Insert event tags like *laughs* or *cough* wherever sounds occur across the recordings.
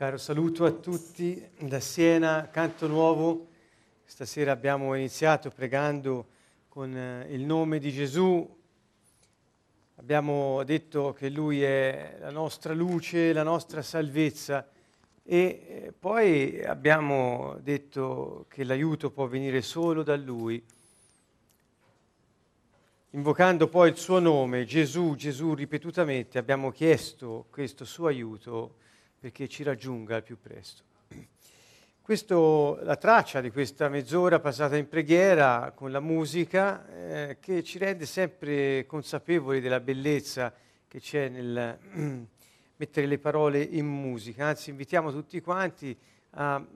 Caro saluto a tutti da Siena, canto nuovo. Stasera abbiamo iniziato pregando con eh, il nome di Gesù. Abbiamo detto che Lui è la nostra luce, la nostra salvezza e eh, poi abbiamo detto che l'aiuto può venire solo da Lui. Invocando poi il suo nome, Gesù, Gesù ripetutamente, abbiamo chiesto questo suo aiuto perché ci raggiunga al più presto. Questo, la traccia di questa mezz'ora passata in preghiera con la musica eh, che ci rende sempre consapevoli della bellezza che c'è nel *clears throat* mettere le parole in musica. Anzi, invitiamo tutti quanti a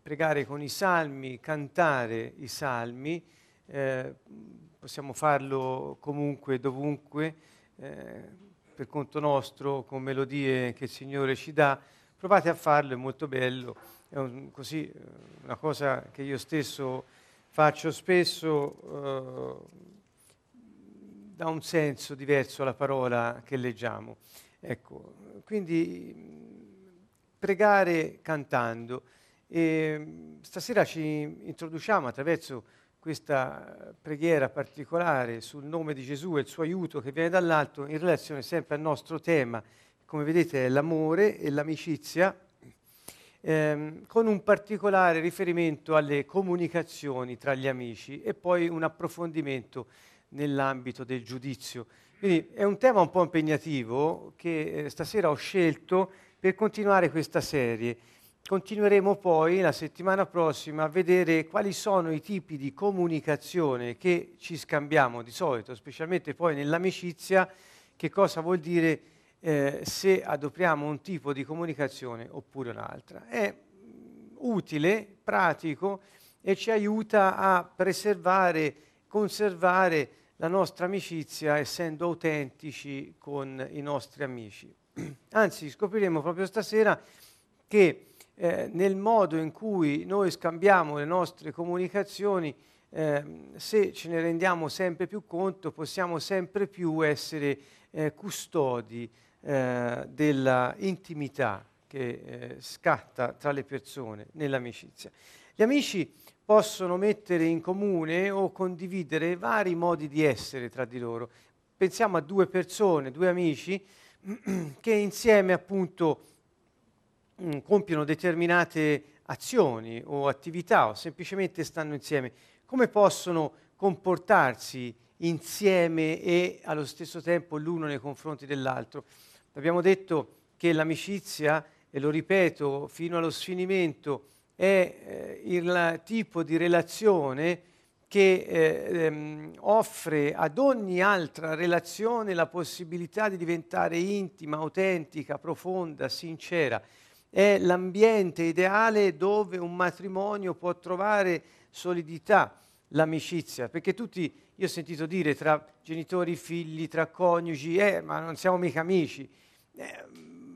pregare con i salmi, cantare i salmi. Eh, possiamo farlo comunque, dovunque. Eh, per conto nostro, con melodie che il Signore ci dà, provate a farlo, è molto bello, è un, così, eh, una cosa che io stesso faccio spesso, eh, dà un senso diverso alla parola che leggiamo. Ecco, quindi pregare cantando. E stasera ci introduciamo attraverso questa preghiera particolare sul nome di Gesù e il suo aiuto che viene dall'alto in relazione sempre al nostro tema, come vedete è l'amore e l'amicizia, ehm, con un particolare riferimento alle comunicazioni tra gli amici e poi un approfondimento nell'ambito del giudizio. Quindi è un tema un po' impegnativo che eh, stasera ho scelto per continuare questa serie Continueremo poi la settimana prossima a vedere quali sono i tipi di comunicazione che ci scambiamo di solito, specialmente poi nell'amicizia, che cosa vuol dire eh, se adoperiamo un tipo di comunicazione oppure un'altra. È utile, pratico e ci aiuta a preservare, conservare la nostra amicizia essendo autentici con i nostri amici. *clears throat* Anzi, scopriremo proprio stasera che eh, nel modo in cui noi scambiamo le nostre comunicazioni, eh, se ce ne rendiamo sempre più conto, possiamo sempre più essere eh, custodi eh, della intimità che eh, scatta tra le persone nell'amicizia. Gli amici possono mettere in comune o condividere vari modi di essere tra di loro. Pensiamo a due persone, due amici, *clears throat* che insieme appunto mh, mm, compiono determinate azioni o attività o semplicemente stanno insieme, come possono comportarsi insieme e allo stesso tempo l'uno nei confronti dell'altro. Abbiamo detto che l'amicizia, e lo ripeto fino allo sfinimento, è eh, il tipo di relazione che eh, ehm, offre ad ogni altra relazione la possibilità di diventare intima, autentica, profonda, sincera è l'ambiente ideale dove un matrimonio può trovare solidità, l'amicizia, perché tutti, io ho sentito dire tra genitori, figli, tra coniugi, eh, ma non siamo mica amici. Eh,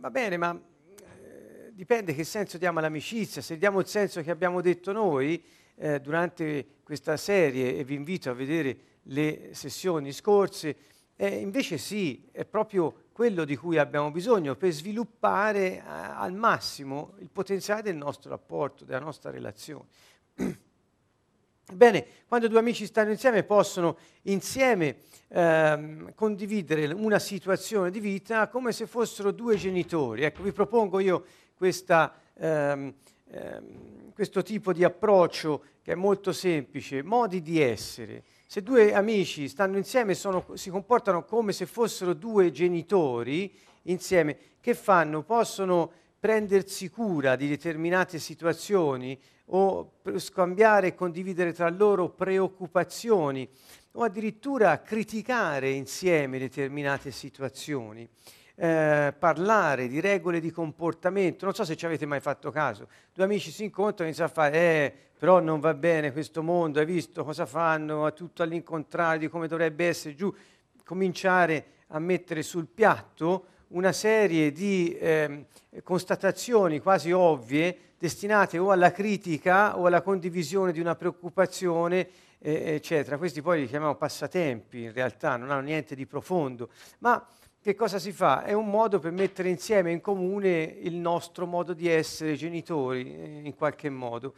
va bene, ma eh, dipende che senso diamo all'amicizia, se diamo il senso che abbiamo detto noi eh, durante questa serie, e vi invito a vedere le sessioni scorse, eh, invece sì, è proprio quello di cui abbiamo bisogno per sviluppare eh, al massimo il potenziale del nostro rapporto, della nostra relazione. *clears throat* Bene, quando due amici stanno insieme possono insieme ehm, condividere una situazione di vita come se fossero due genitori. Ecco, vi propongo io questa, ehm, ehm, questo tipo di approccio che è molto semplice, modi di essere. Se due amici stanno insieme sono, si comportano come se fossero due genitori insieme, che fanno? Possono prendersi cura di determinate situazioni o scambiare e condividere tra loro preoccupazioni o addirittura criticare insieme determinate situazioni. Eh, parlare di regole di comportamento. Non so se ci avete mai fatto caso. Due amici si incontrano e iniziano a fare, eh, però non va bene questo mondo, hai visto cosa fanno, è tutto all'incontrario di come dovrebbe essere giù. Cominciare a mettere sul piatto una serie di eh, constatazioni quasi ovvie destinate o alla critica o alla condivisione di una preoccupazione, eh, eccetera. Questi poi li chiamiamo passatempi, in realtà non hanno niente di profondo, ma che cosa si fa? È un modo per mettere insieme in comune il nostro modo di essere genitori, eh, in qualche modo.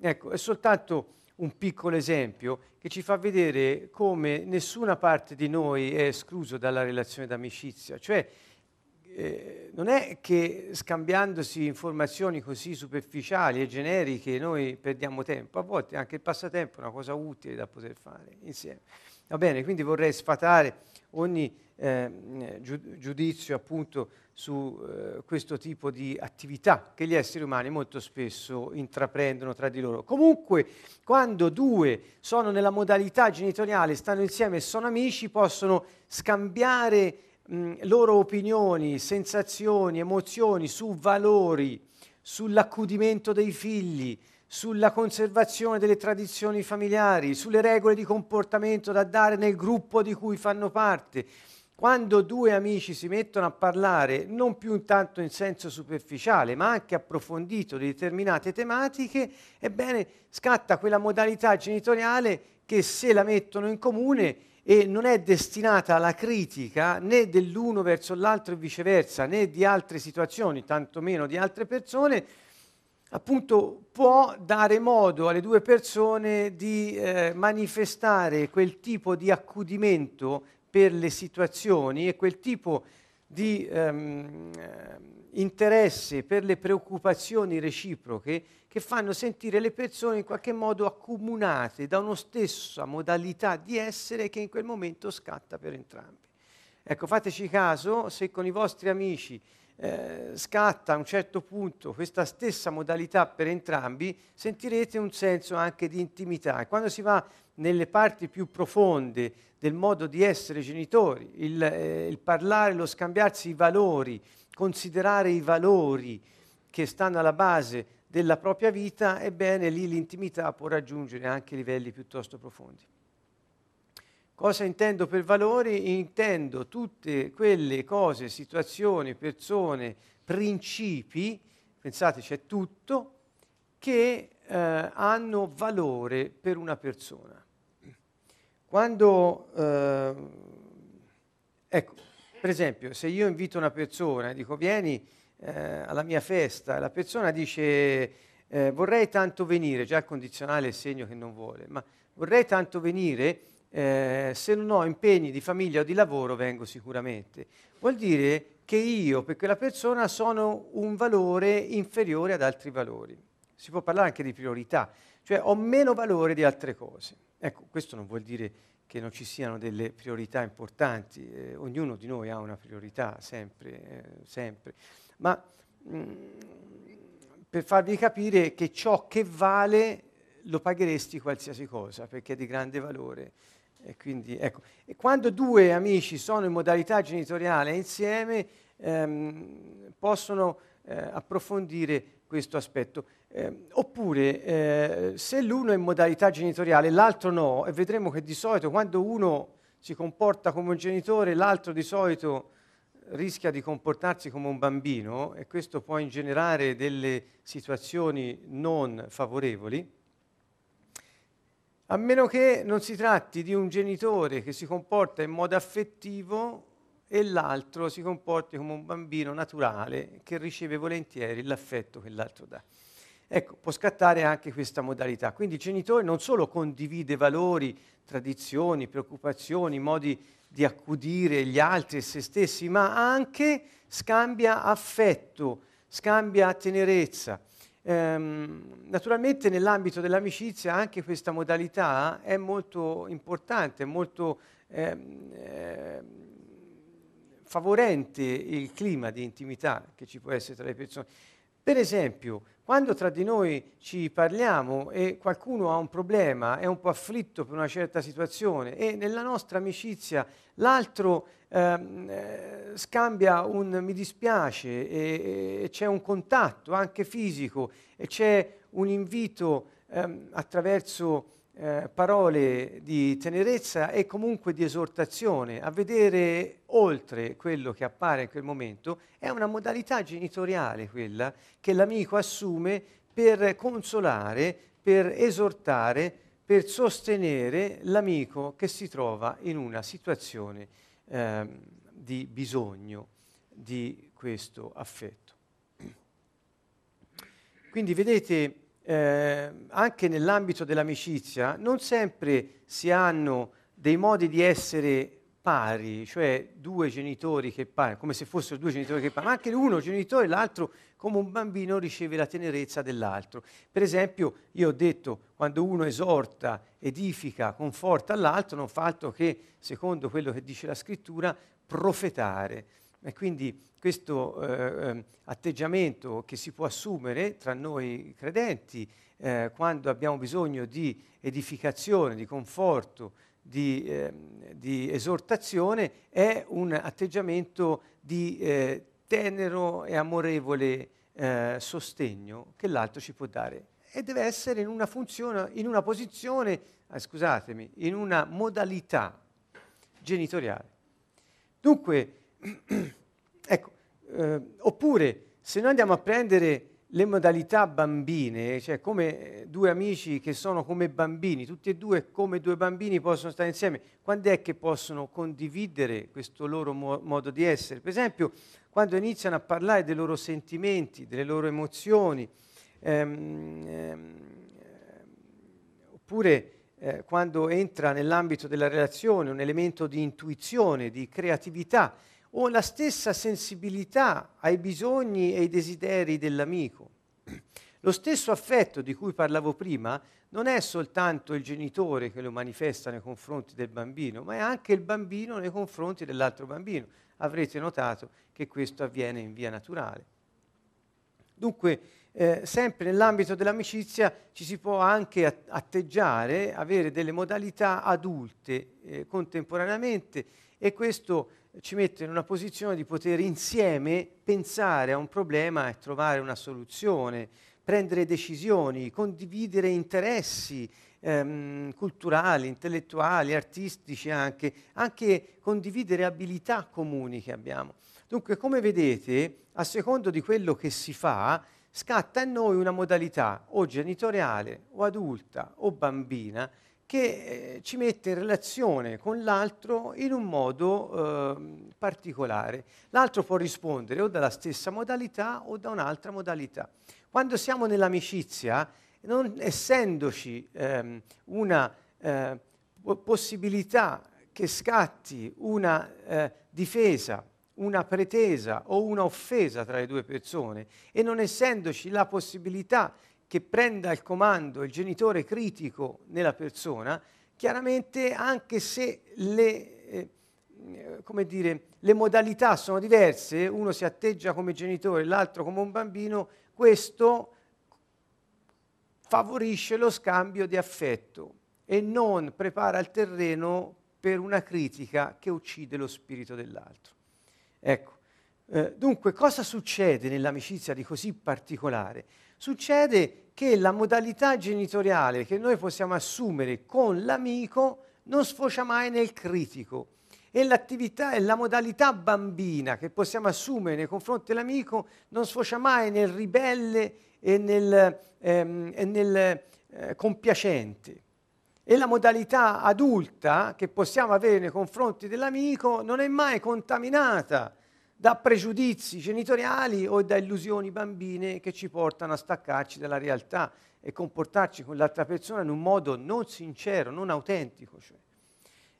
Ecco, è soltanto un piccolo esempio che ci fa vedere come nessuna parte di noi è escluso dalla relazione d'amicizia, cioè eh, non è che scambiandosi informazioni così superficiali e generiche noi perdiamo tempo, a volte anche il passatempo è una cosa utile da poter fare insieme. Va bene, quindi vorrei sfatare ogni eh, giudizio appunto su eh, questo tipo di attività che gli esseri umani molto spesso intraprendono tra di loro. Comunque, quando due sono nella modalità genitoriale, stanno insieme e sono amici, possono scambiare mh, loro opinioni, sensazioni, emozioni su valori, sull'accudimento dei figli, sulla conservazione delle tradizioni familiari, sulle regole di comportamento da dare nel gruppo di cui fanno parte. Quando due amici si mettono a parlare non più tanto in senso superficiale, ma anche approfondito di determinate tematiche, ebbene scatta quella modalità genitoriale che se la mettono in comune e non è destinata alla critica né dell'uno verso l'altro e viceversa, né di altre situazioni, tantomeno di altre persone, appunto può dare modo alle due persone di eh, manifestare quel tipo di accudimento per le situazioni e quel tipo di ehm, interesse per le preoccupazioni reciproche che fanno sentire le persone in qualche modo accomunate da una stessa modalità di essere che in quel momento scatta per entrambi. Ecco, fateci caso se con i vostri amici eh, scatta a un certo punto questa stessa modalità per entrambi, sentirete un senso anche di intimità. E quando si va nelle parti più profonde del modo di essere genitori, il, eh, il parlare, lo scambiarsi i valori, considerare i valori che stanno alla base della propria vita, ebbene lì l'intimità può raggiungere anche livelli piuttosto profondi. Cosa intendo per valori? Intendo tutte quelle cose, situazioni, persone, principi, pensate c'è tutto, che eh, hanno valore per una persona. Quando, eh, ecco, per esempio, se io invito una persona e dico vieni eh, alla mia festa, la persona dice eh, vorrei tanto venire, già il condizionale è il segno che non vuole, ma vorrei tanto venire, eh, se non ho impegni di famiglia o di lavoro vengo sicuramente. Vuol dire che io per quella persona sono un valore inferiore ad altri valori. Si può parlare anche di priorità, cioè ho meno valore di altre cose. Ecco, questo non vuol dire che non ci siano delle priorità importanti, eh, ognuno di noi ha una priorità sempre, eh, sempre. ma mh, mm, per farvi capire che ciò che vale lo pagheresti qualsiasi cosa, perché è di grande valore. E, quindi, ecco. e quando due amici sono in modalità genitoriale insieme, ehm, possono eh, approfondire questo aspetto. Eh, oppure, eh, se l'uno è in modalità genitoriale e l'altro no, e vedremo che di solito quando uno si comporta come un genitore, l'altro di solito rischia di comportarsi come un bambino e questo può ingenerare delle situazioni non favorevoli, a meno che non si tratti di un genitore che si comporta in modo affettivo e l'altro si comporti come un bambino naturale che riceve volentieri l'affetto che l'altro dà. Ecco, può scattare anche questa modalità. Quindi il genitore non solo condivide valori, tradizioni, preoccupazioni, modi di accudire gli altri e se stessi, ma anche scambia affetto, scambia tenerezza. Ehm, naturalmente nell'ambito dell'amicizia anche questa modalità è molto importante, molto ehm, eh, favorente il clima di intimità che ci può essere tra le persone. Per esempio, quando tra di noi ci parliamo e qualcuno ha un problema, è un po' afflitto per una certa situazione e nella nostra amicizia l'altro eh, scambia un mi dispiace e, e, c'è un contatto anche fisico e c'è un invito ehm, attraverso eh, parole di tenerezza e comunque di esortazione a vedere oltre quello che appare in quel momento, è una modalità genitoriale quella che l'amico assume per consolare, per esortare, per sostenere l'amico che si trova in una situazione eh, di bisogno di questo affetto. Quindi vedete, eh, anche nell'ambito dell'amicizia non sempre si hanno dei modi di essere pari, cioè due genitori che parlano, come se fossero due genitori che parlano, ma anche uno genitore e l'altro come un bambino riceve la tenerezza dell'altro. Per esempio, io ho detto, quando uno esorta, edifica, conforta l'altro, non fa altro che, secondo quello che dice la scrittura, profetare. E quindi questo eh, ehm, atteggiamento che si può assumere tra noi credenti eh, quando abbiamo bisogno di edificazione, di conforto, di, eh, di esortazione è un atteggiamento di eh, tenero e amorevole eh, sostegno che l'altro ci può dare e deve essere in una funzione, in una posizione, ah, scusatemi, in una modalità genitoriale. Dunque, *clears throat* ecco, eh, oppure se noi andiamo a prendere le modalità bambine, cioè come due amici che sono come bambini, tutti e due come due bambini possono stare insieme, quando è che possono condividere questo loro mo- modo di essere? Per esempio, quando iniziano a parlare dei loro sentimenti, delle loro emozioni, ehm, ehm, oppure eh, quando entra nell'ambito della relazione un elemento di intuizione, di creatività, o la stessa sensibilità ai bisogni e ai desideri dell'amico. Lo stesso affetto di cui parlavo prima non è soltanto il genitore che lo manifesta nei confronti del bambino, ma è anche il bambino nei confronti dell'altro bambino. Avrete notato che questo avviene in via naturale. Dunque, eh, sempre nell'ambito dell'amicizia ci si può anche atteggiare, avere delle modalità adulte eh, contemporaneamente e questo ci mette in una posizione di poter insieme pensare a un problema e trovare una soluzione, prendere decisioni, condividere interessi ehm, culturali, intellettuali, artistici anche, anche condividere abilità comuni che abbiamo. Dunque, come vedete, a secondo di quello che si fa, scatta in noi una modalità o genitoriale o adulta o bambina che eh, ci mette in relazione con l'altro in un modo eh, particolare. L'altro può rispondere o dalla stessa modalità o da un'altra modalità. Quando siamo nell'amicizia, non essendoci ehm, una eh, possibilità che scatti una eh, difesa, una pretesa o una offesa tra le due persone e non essendoci la possibilità che prenda il comando il genitore critico nella persona, chiaramente anche se le, eh, come dire, le modalità sono diverse, uno si atteggia come genitore, l'altro come un bambino, questo favorisce lo scambio di affetto e non prepara il terreno per una critica che uccide lo spirito dell'altro. Ecco, eh, dunque cosa succede nell'amicizia di così particolare? Succede che la modalità genitoriale che noi possiamo assumere con l'amico non sfocia mai nel critico e l'attività e la modalità bambina che possiamo assumere nei confronti dell'amico non sfocia mai nel ribelle e nel, ehm, e nel eh, compiacente. E la modalità adulta che possiamo avere nei confronti dell'amico non è mai contaminata da pregiudizi genitoriali o da illusioni bambine che ci portano a staccarci dalla realtà e comportarci con l'altra persona in un modo non sincero, non autentico. Cioè.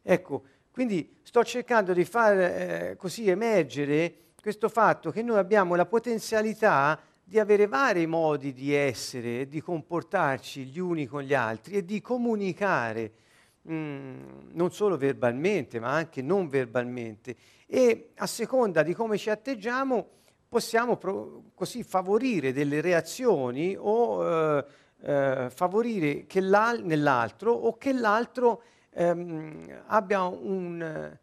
Ecco, quindi sto cercando di far eh, così emergere questo fatto che noi abbiamo la potenzialità di avere vari modi di essere di comportarci gli uni con gli altri e di comunicare mh, mm, non solo verbalmente ma anche non verbalmente e a seconda di come ci atteggiamo possiamo pro- così favorire delle reazioni o eh, eh, favorire che nell'altro o che l'altro ehm, abbia un,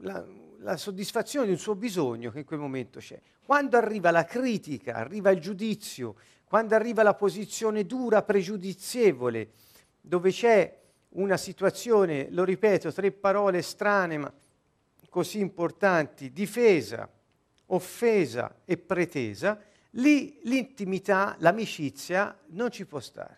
la, la soddisfazione di un suo bisogno che in quel momento c'è. Quando arriva la critica, arriva il giudizio, quando arriva la posizione dura, pregiudizievole, dove c'è una situazione, lo ripeto, tre parole strane, ma così importanti, difesa, offesa e pretesa, lì l'intimità, l'amicizia non ci può stare.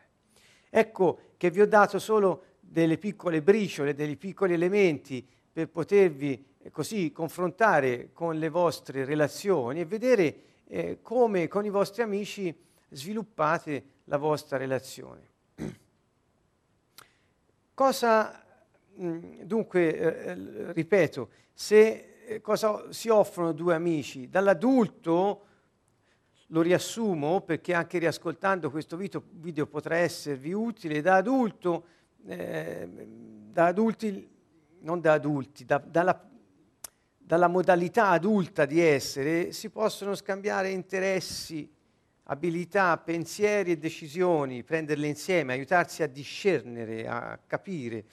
Ecco che vi ho dato solo delle piccole briciole, dei piccoli elementi per potervi così confrontare con le vostre relazioni e vedere eh, come con i vostri amici sviluppate la vostra relazione. *clears throat* Cosa, dunque, eh, eh, ripeto, se eh, cosa si offrono due amici? Dall'adulto, lo riassumo perché anche riascoltando questo video, video potrà esservi utile, da adulto, eh, da adulti, non da adulti, da, dalla, dalla modalità adulta di essere si possono scambiare interessi abilità, pensieri e decisioni, prenderle insieme, aiutarsi a discernere, a capire.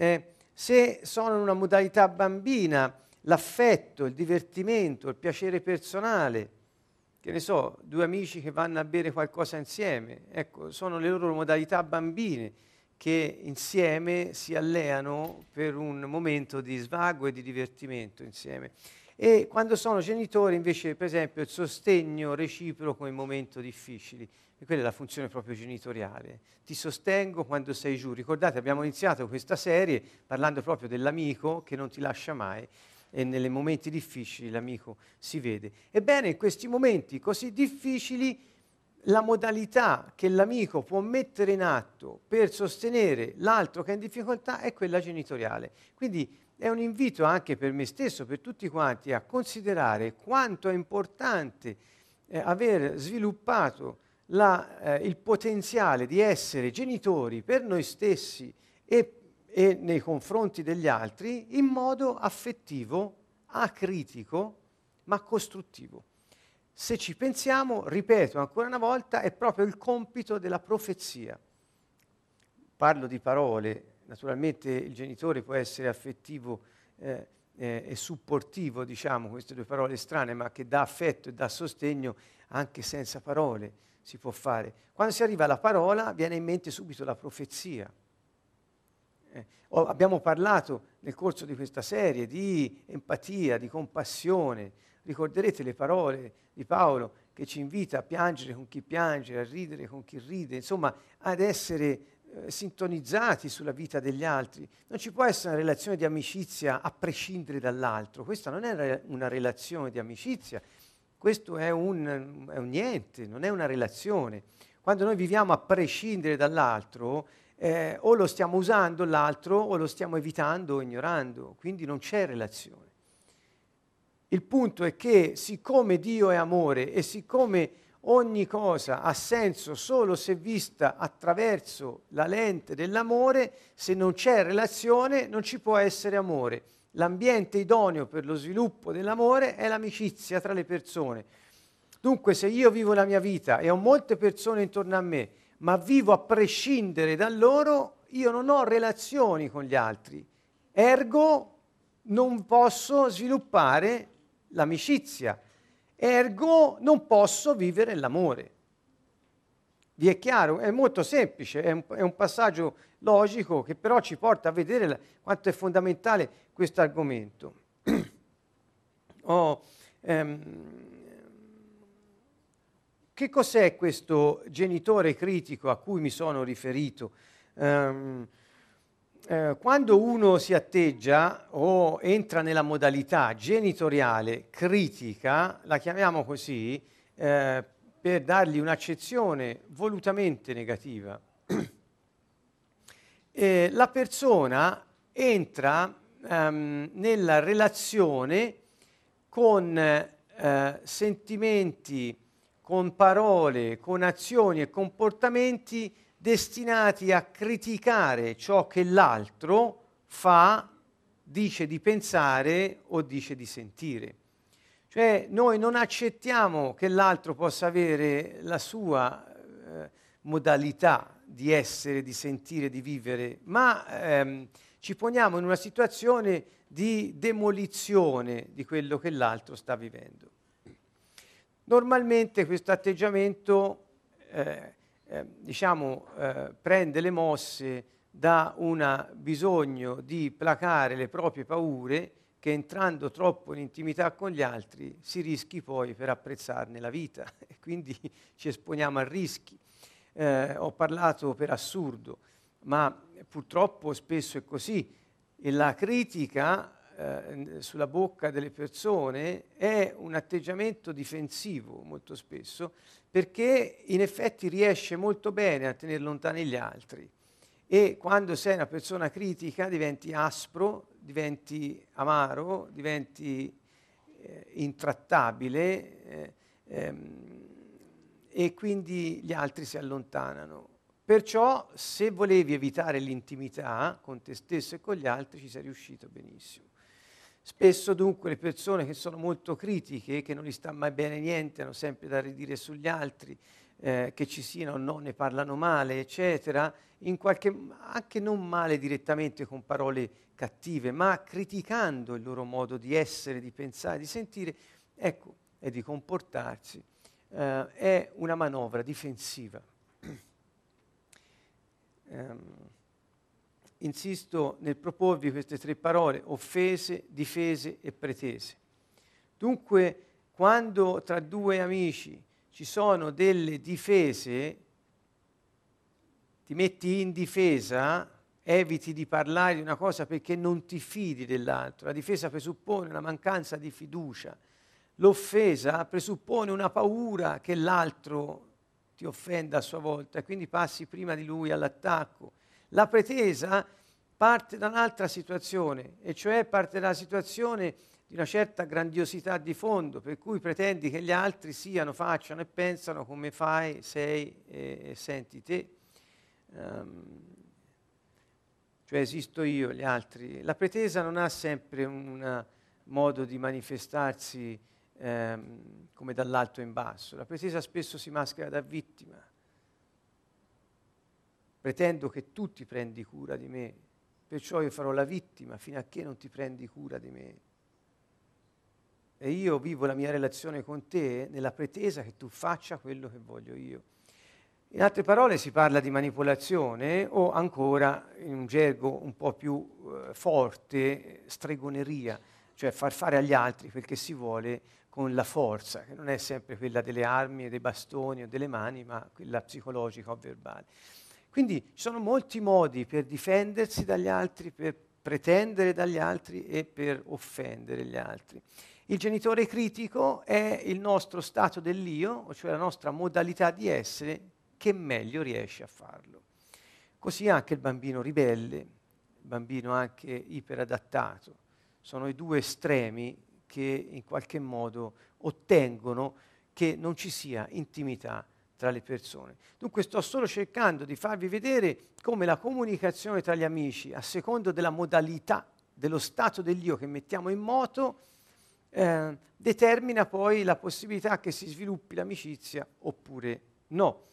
Eh, se sono in una modalità bambina, l'affetto, il divertimento, il piacere personale, che ne so, due amici che vanno a bere qualcosa insieme, ecco, sono le loro modalità bambine che insieme si alleano per un momento di svago e di divertimento insieme. E quando sono genitori invece, per esempio, il sostegno reciproco in momenti difficili. E quella è la funzione proprio genitoriale. Ti sostengo quando sei giù. Ricordate, abbiamo iniziato questa serie parlando proprio dell'amico che non ti lascia mai e nei momenti difficili l'amico si vede. Ebbene, in questi momenti così difficili la modalità che l'amico può mettere in atto per sostenere l'altro che è in difficoltà è quella genitoriale. Quindi è un invito anche per me stesso, per tutti quanti, a considerare quanto è importante eh, aver sviluppato la, eh, il potenziale di essere genitori per noi stessi e, e nei confronti degli altri in modo affettivo, acritico, ma costruttivo. Se ci pensiamo, ripeto ancora una volta, è proprio il compito della profezia. Parlo di parole naturalmente il genitore può essere affettivo eh, eh, e supportivo, diciamo, queste due parole strane, ma che dà affetto e dà sostegno anche senza parole si può fare. Quando si arriva alla parola viene in mente subito la profezia. Eh, abbiamo parlato nel corso di questa serie di empatia, di compassione. Ricorderete le parole di Paolo che ci invita a piangere con chi piange, a ridere con chi ride, insomma ad essere eh, sintonizzati sulla vita degli altri. Non ci può essere una relazione di amicizia a prescindere dall'altro. Questa non è una relazione di amicizia, questo è un, è un niente, non è una relazione. Quando noi viviamo a prescindere dall'altro, eh, o lo stiamo usando l'altro o lo stiamo evitando o ignorando, quindi non c'è relazione. Il punto è che siccome Dio è amore e siccome ogni cosa ha senso solo se vista attraverso la lente dell'amore, se non c'è relazione non ci può essere amore. L'ambiente idoneo per lo sviluppo dell'amore è l'amicizia tra le persone. Dunque se io vivo la mia vita e ho molte persone intorno a me, ma vivo a prescindere da loro, io non ho relazioni con gli altri. Ergo non posso sviluppare l'amicizia ergo non posso vivere l'amore. Vi è chiaro? È molto semplice, è un, è un passaggio logico che però ci porta a vedere la, quanto è fondamentale questo argomento. *clears throat* oh, ehm, che cos'è questo genitore critico a cui mi sono riferito? Um, eh, quando uno si atteggia o entra nella modalità genitoriale critica, la chiamiamo così, eh, per dargli un'accezione volutamente negativa, *clears throat* eh, la persona entra ehm, nella relazione con eh, sentimenti, con parole, con azioni e comportamenti destinati a criticare ciò che l'altro fa, dice di pensare o dice di sentire. Cioè noi non accettiamo che l'altro possa avere la sua eh, modalità di essere, di sentire, di vivere, ma ehm, ci poniamo in una situazione di demolizione di quello che l'altro sta vivendo. Normalmente questo atteggiamento eh, eh, diciamo, eh, prende le mosse da un bisogno di placare le proprie paure che entrando troppo in intimità con gli altri si rischi poi per apprezzarne la vita *laughs* e quindi ci esponiamo a rischi. Eh, ho parlato per assurdo, ma purtroppo spesso è così e la critica eh, sulla bocca delle persone è un atteggiamento difensivo molto spesso, perché in effetti riesce molto bene a tenere lontani gli altri. E quando sei una persona critica diventi aspro, diventi amaro, diventi eh, intrattabile eh, ehm, e quindi gli altri si allontanano. Perciò se volevi evitare l'intimità con te stesso e con gli altri ci sei riuscito benissimo. Spesso dunque le persone che sono molto critiche, che non gli sta mai bene niente, hanno sempre da ridire sugli altri, eh, che ci siano o no, ne parlano male, eccetera, in qualche, anche non male direttamente con parole cattive, ma criticando il loro modo di essere, di pensare, di sentire, ecco, e di comportarsi, eh, è una manovra difensiva. Um, *clears throat* insisto nel proporvi queste tre parole, offese, difese e pretese. Dunque, quando tra due amici ci sono delle difese, ti metti in difesa, eviti di parlare di una cosa perché non ti fidi dell'altro. La difesa presuppone una mancanza di fiducia. L'offesa presuppone una paura che l'altro ti offenda a sua volta e quindi passi prima di lui all'attacco. La pretesa parte da un'altra situazione, e cioè parte dalla situazione di una certa grandiosità di fondo, per cui pretendi che gli altri siano, facciano e pensano come fai, sei e, e senti te. Um, cioè esisto io, gli altri. La pretesa non ha sempre un modo di manifestarsi ehm, come dall'alto in basso. La pretesa spesso si maschera da vittima. Pretendo che tu ti prendi cura di me, perciò io farò la vittima fino a che non ti prendi cura di me. E io vivo la mia relazione con te nella pretesa che tu faccia quello che voglio io. In altre parole si parla di manipolazione o ancora in un gergo un po' più eh, forte, stregoneria, cioè far fare agli altri quel che si vuole con la forza, che non è sempre quella delle armi, dei bastoni o delle mani, ma quella psicologica o verbale. Quindi ci sono molti modi per difendersi dagli altri, per pretendere dagli altri e per offendere gli altri. Il genitore critico è il nostro stato dell'io, cioè la nostra modalità di essere, che meglio riesce a farlo. Così anche il bambino ribelle, il bambino anche iperadattato. Sono i due estremi che in qualche modo ottengono che non ci sia intimità tra le persone. Dunque sto solo cercando di farvi vedere come la comunicazione tra gli amici, a secondo della modalità, dello stato dell'io che mettiamo in moto, eh, determina poi la possibilità che si sviluppi l'amicizia oppure no.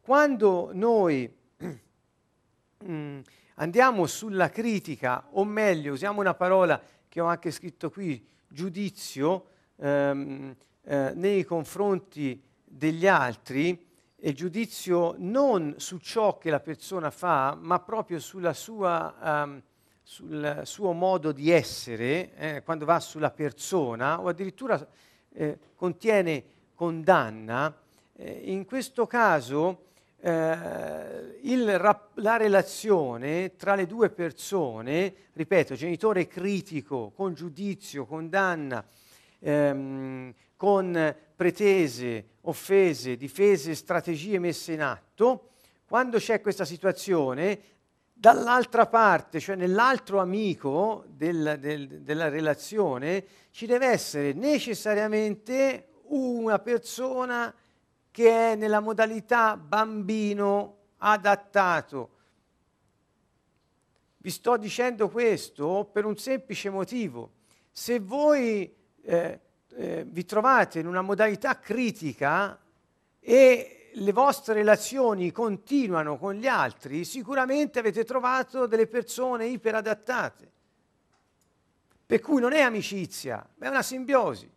Quando noi *clears throat* mm, andiamo sulla critica, o meglio, usiamo una parola che ho anche scritto qui, giudizio ehm, eh, nei confronti degli altri, e giudizio non su ciò che la persona fa, ma proprio sua, um, sul suo modo di essere, eh, quando va sulla persona, o addirittura eh, contiene condanna, eh, in questo caso eh, il, la relazione tra le due persone, ripeto, genitore critico, con giudizio, condanna, ehm, con pretese, offese, difese, strategie messe in atto, quando c'è questa situazione, dall'altra parte, cioè nell'altro amico del, del, della relazione, ci deve essere necessariamente una persona che è nella modalità bambino adattato. Vi sto dicendo questo per un semplice motivo. Se voi eh, eh, vi trovate in una modalità critica e le vostre relazioni continuano con gli altri, sicuramente avete trovato delle persone iperadattate. Per cui non è amicizia, ma è una simbiosi.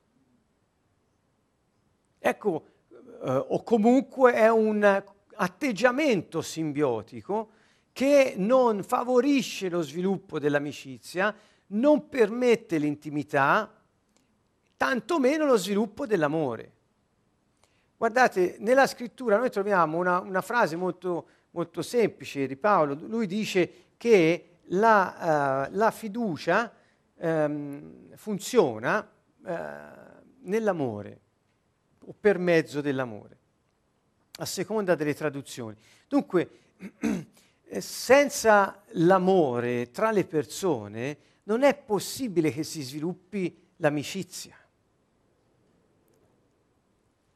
Ecco, eh, o comunque è un atteggiamento simbiotico che non favorisce lo sviluppo dell'amicizia, non permette l'intimità, tantomeno lo sviluppo dell'amore. Guardate, nella scrittura noi troviamo una, una frase molto, molto, semplice di Paolo, lui dice che la, uh, la fiducia ehm, funziona eh, nell'amore o per mezzo dell'amore, a seconda delle traduzioni. Dunque, *clears throat* senza l'amore tra le persone non è possibile che si sviluppi l'amicizia.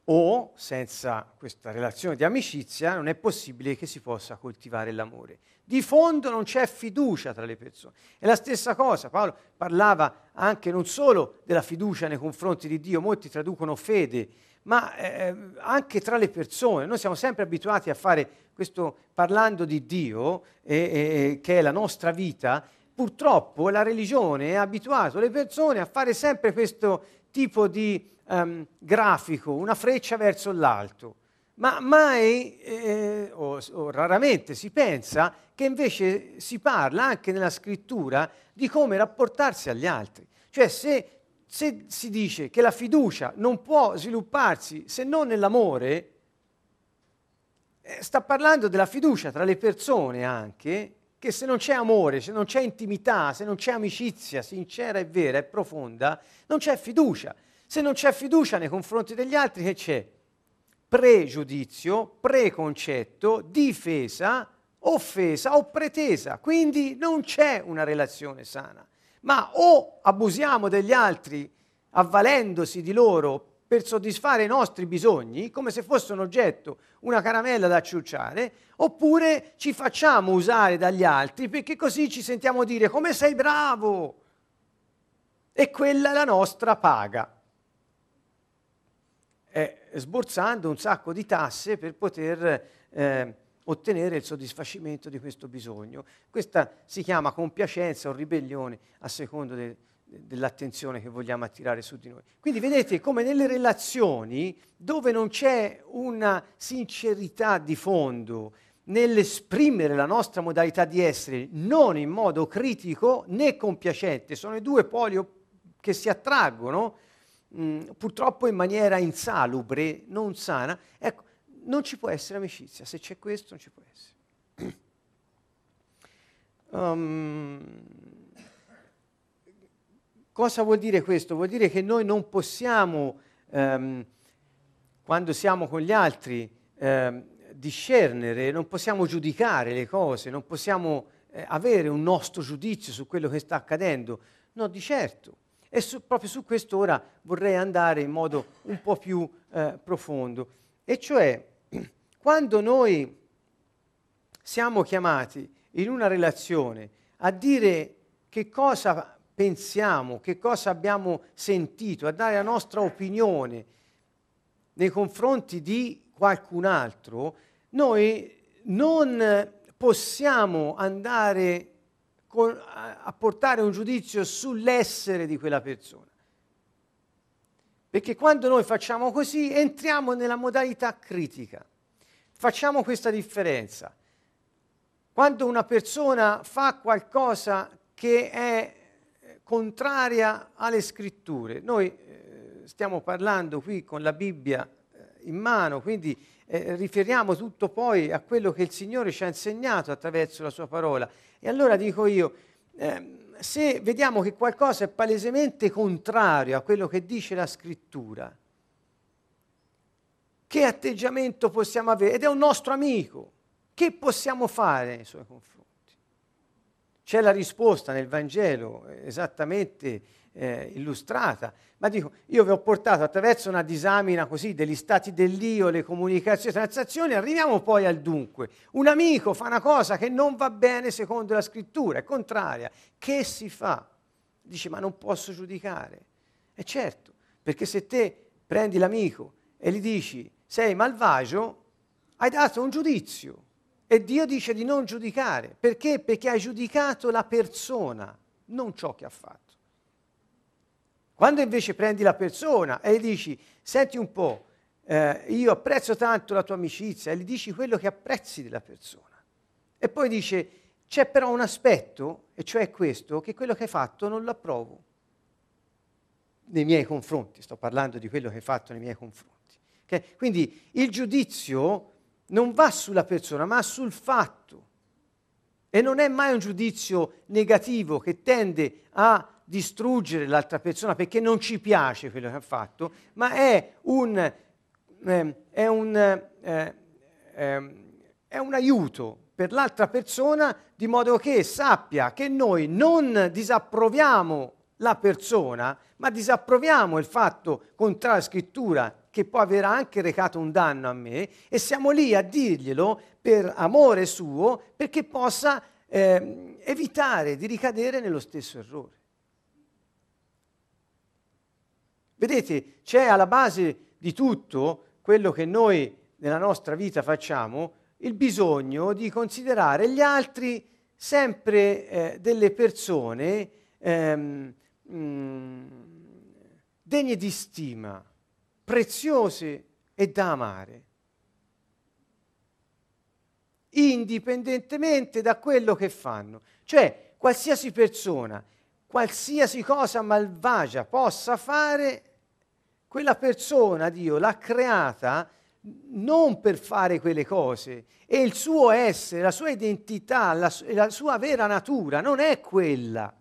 O senza questa relazione di amicizia non è possibile che si possa coltivare l'amore. Di fondo non c'è fiducia tra le persone. È la stessa cosa, Paolo parlava anche non solo della fiducia nei confronti di Dio, molti traducono fede, ma eh, anche tra le persone. Noi siamo sempre abituati a fare questo parlando di Dio, eh, eh, che è la nostra vita. Purtroppo la religione ha abituato le persone a fare sempre questo tipo di um, grafico, una freccia verso l'alto. Ma mai eh, o, o raramente si pensa che invece si parla anche nella scrittura di come rapportarsi agli altri. Cioè se se si dice che la fiducia non può svilupparsi se non nell'amore, eh, sta parlando della fiducia tra le persone anche, che se non c'è amore, se non c'è intimità, se non c'è amicizia sincera e vera e profonda, non c'è fiducia. Se non c'è fiducia nei confronti degli altri, che c'è? Pregiudizio, preconcetto, difesa, offesa o pretesa. Quindi non c'è una relazione sana ma o abusiamo degli altri avvalendosi di loro per soddisfare i nostri bisogni, come se fosse un oggetto, una caramella da ciucciare, oppure ci facciamo usare dagli altri perché così ci sentiamo dire come sei bravo. E quella è la nostra paga. Eh, sborsando un sacco di tasse per poter eh, ottenere il soddisfacimento di questo bisogno. Questa si chiama compiacenza o ribellione a secondo de, dell'attenzione che vogliamo attirare su di noi. Quindi vedete come nelle relazioni dove non c'è una sincerità di fondo nell'esprimere la nostra modalità di essere non in modo critico né compiacente, sono i due poli che si attraggono mh, mm, purtroppo in maniera insalubre, non sana. Ecco, non ci può essere amicizia, se c'è questo non ci può essere. *clears throat* Um, cosa vuol dire questo? Vuol dire che noi non possiamo, um, quando siamo con gli altri, um, discernere, non possiamo giudicare le cose, non possiamo eh, avere un nostro giudizio su quello che sta accadendo. No, di certo. E su, proprio su questo ora vorrei andare in modo un po' più eh, profondo. E cioè, *clears throat* quando noi siamo chiamati in una relazione a dire che cosa pensiamo, che cosa abbiamo sentito, a dare la nostra opinione nei confronti di qualcun altro, noi non possiamo andare con, a portare un giudizio sull'essere di quella persona. Perché quando noi facciamo così entriamo nella modalità critica. Facciamo questa differenza. Quando una persona fa qualcosa che è contraria alle scritture, noi eh, stiamo parlando qui con la Bibbia eh, in mano, quindi eh, riferiamo tutto poi a quello che il Signore ci ha insegnato attraverso la sua parola. E allora dico io, ehm, se vediamo che qualcosa è palesemente contrario a quello che dice la scrittura, che atteggiamento possiamo avere? Ed è un nostro amico. Che possiamo fare nei suoi confronti? C'è la risposta nel Vangelo esattamente eh, illustrata, ma dico, io vi ho portato attraverso una disamina così degli stati dell'io, le comunicazioni, le transazioni, arriviamo poi al dunque. Un amico fa una cosa che non va bene secondo la scrittura, è contraria. Che si fa? Dice, ma non posso giudicare. E certo, perché se te prendi l'amico e gli dici sei malvagio, hai dato un giudizio e Dio dice di non giudicare. Perché? Perché hai giudicato la persona, non ciò che ha fatto. Quando invece prendi la persona e gli dici, senti un po', eh, io apprezzo tanto la tua amicizia, e gli dici quello che apprezzi della persona. E poi dice, c'è però un aspetto, e cioè questo, che quello che hai fatto non lo approvo nei miei confronti, sto parlando di quello che hai fatto nei miei confronti. Okay? Quindi il giudizio non va sulla persona, ma sul fatto. E non è mai un giudizio negativo che tende a distruggere l'altra persona perché non ci piace quello che ha fatto, ma è un, eh, è un, eh, eh, è un aiuto per l'altra persona di modo che sappia che noi non disapproviamo la persona, ma disapproviamo il fatto contrario alla scrittura che può aver anche recato un danno a me e siamo lì a dirglielo per amore suo perché possa eh, evitare di ricadere nello stesso errore. Vedete, c'è alla base di tutto quello che noi nella nostra vita facciamo, il bisogno di considerare gli altri sempre eh, delle persone ehm, mh, mm, degne di stima, preziose e da amare, indipendentemente da quello che fanno. Cioè, qualsiasi persona, qualsiasi cosa malvagia possa fare, quella persona Dio l'ha creata non per fare quelle cose e il suo essere, la sua identità, la, la sua vera natura non è quella.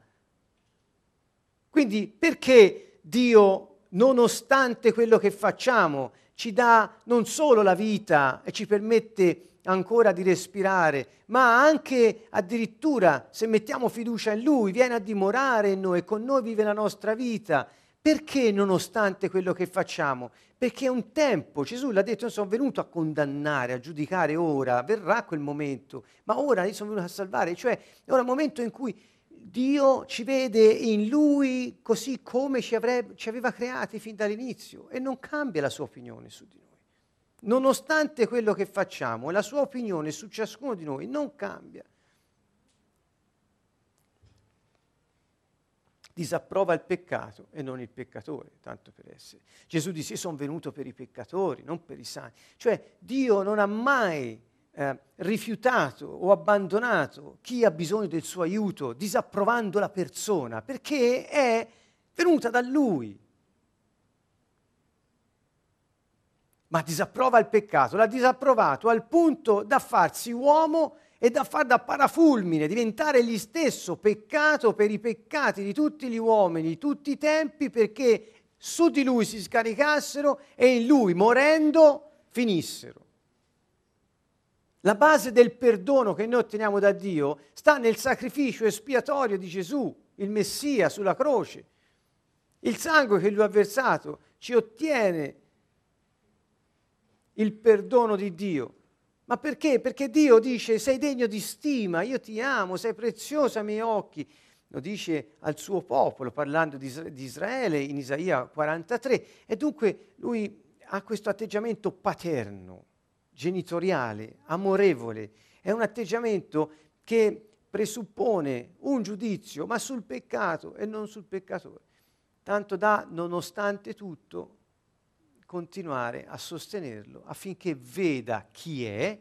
Quindi perché Dio, nonostante quello che facciamo, ci dà non solo la vita e ci permette ancora di respirare, ma anche addirittura se mettiamo fiducia in Lui, viene a dimorare in noi con noi vive la nostra vita. Perché nonostante quello che facciamo? Perché un tempo, Gesù l'ha detto, non sono venuto a condannare, a giudicare ora, verrà quel momento, ma ora io sono venuto a salvare, cioè è il momento in cui Dio ci vede in Lui così come ci, avrebbe, ci aveva creati fin dall'inizio e non cambia la sua opinione su di noi. Nonostante quello che facciamo, la sua opinione su ciascuno di noi non cambia. disapprova il peccato e non il peccatore, tanto per essere. Gesù disse, sono venuto per i peccatori, non per i sani. Cioè Dio non ha mai eh, rifiutato o abbandonato chi ha bisogno del suo aiuto, disapprovando la persona, perché è venuta da Lui. Ma disapprova il peccato, l'ha disapprovato al punto da farsi uomo e da far da parafulmine, diventare egli stesso peccato per i peccati di tutti gli uomini, di tutti i tempi, perché su di lui si scaricassero e in lui, morendo, finissero. La base del perdono che noi otteniamo da Dio sta nel sacrificio espiatorio di Gesù, il Messia sulla croce. Il sangue che lui ha versato ci ottiene il perdono di Dio. Ma perché? Perché Dio dice sei degno di stima, io ti amo, sei prezioso ai miei occhi. Lo dice al suo popolo parlando di Israele in Isaia 43 e dunque lui ha questo atteggiamento paterno, genitoriale, amorevole. È un atteggiamento che presuppone un giudizio, ma sul peccato e non sul peccatore. Tanto da, nonostante tutto, continuare a sostenerlo affinché veda chi è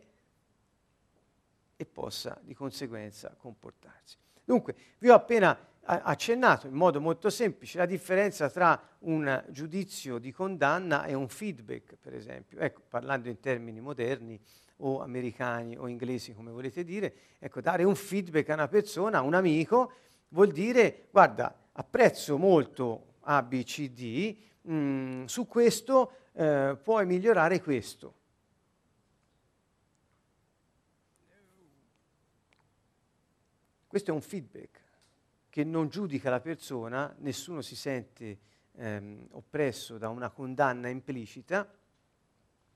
e possa di conseguenza comportarsi. Dunque, vi ho appena accennato in modo molto semplice la differenza tra un giudizio di condanna e un feedback, per esempio. Ecco, parlando in termini moderni o americani o inglesi, come volete dire, ecco, dare un feedback a una persona, a un amico, vuol dire, guarda, apprezzo molto A, B, C, D, mh, mm, su questo eh, puoi migliorare questo. Questo è un feedback che non giudica la persona, nessuno si sente ehm, oppresso da una condanna implicita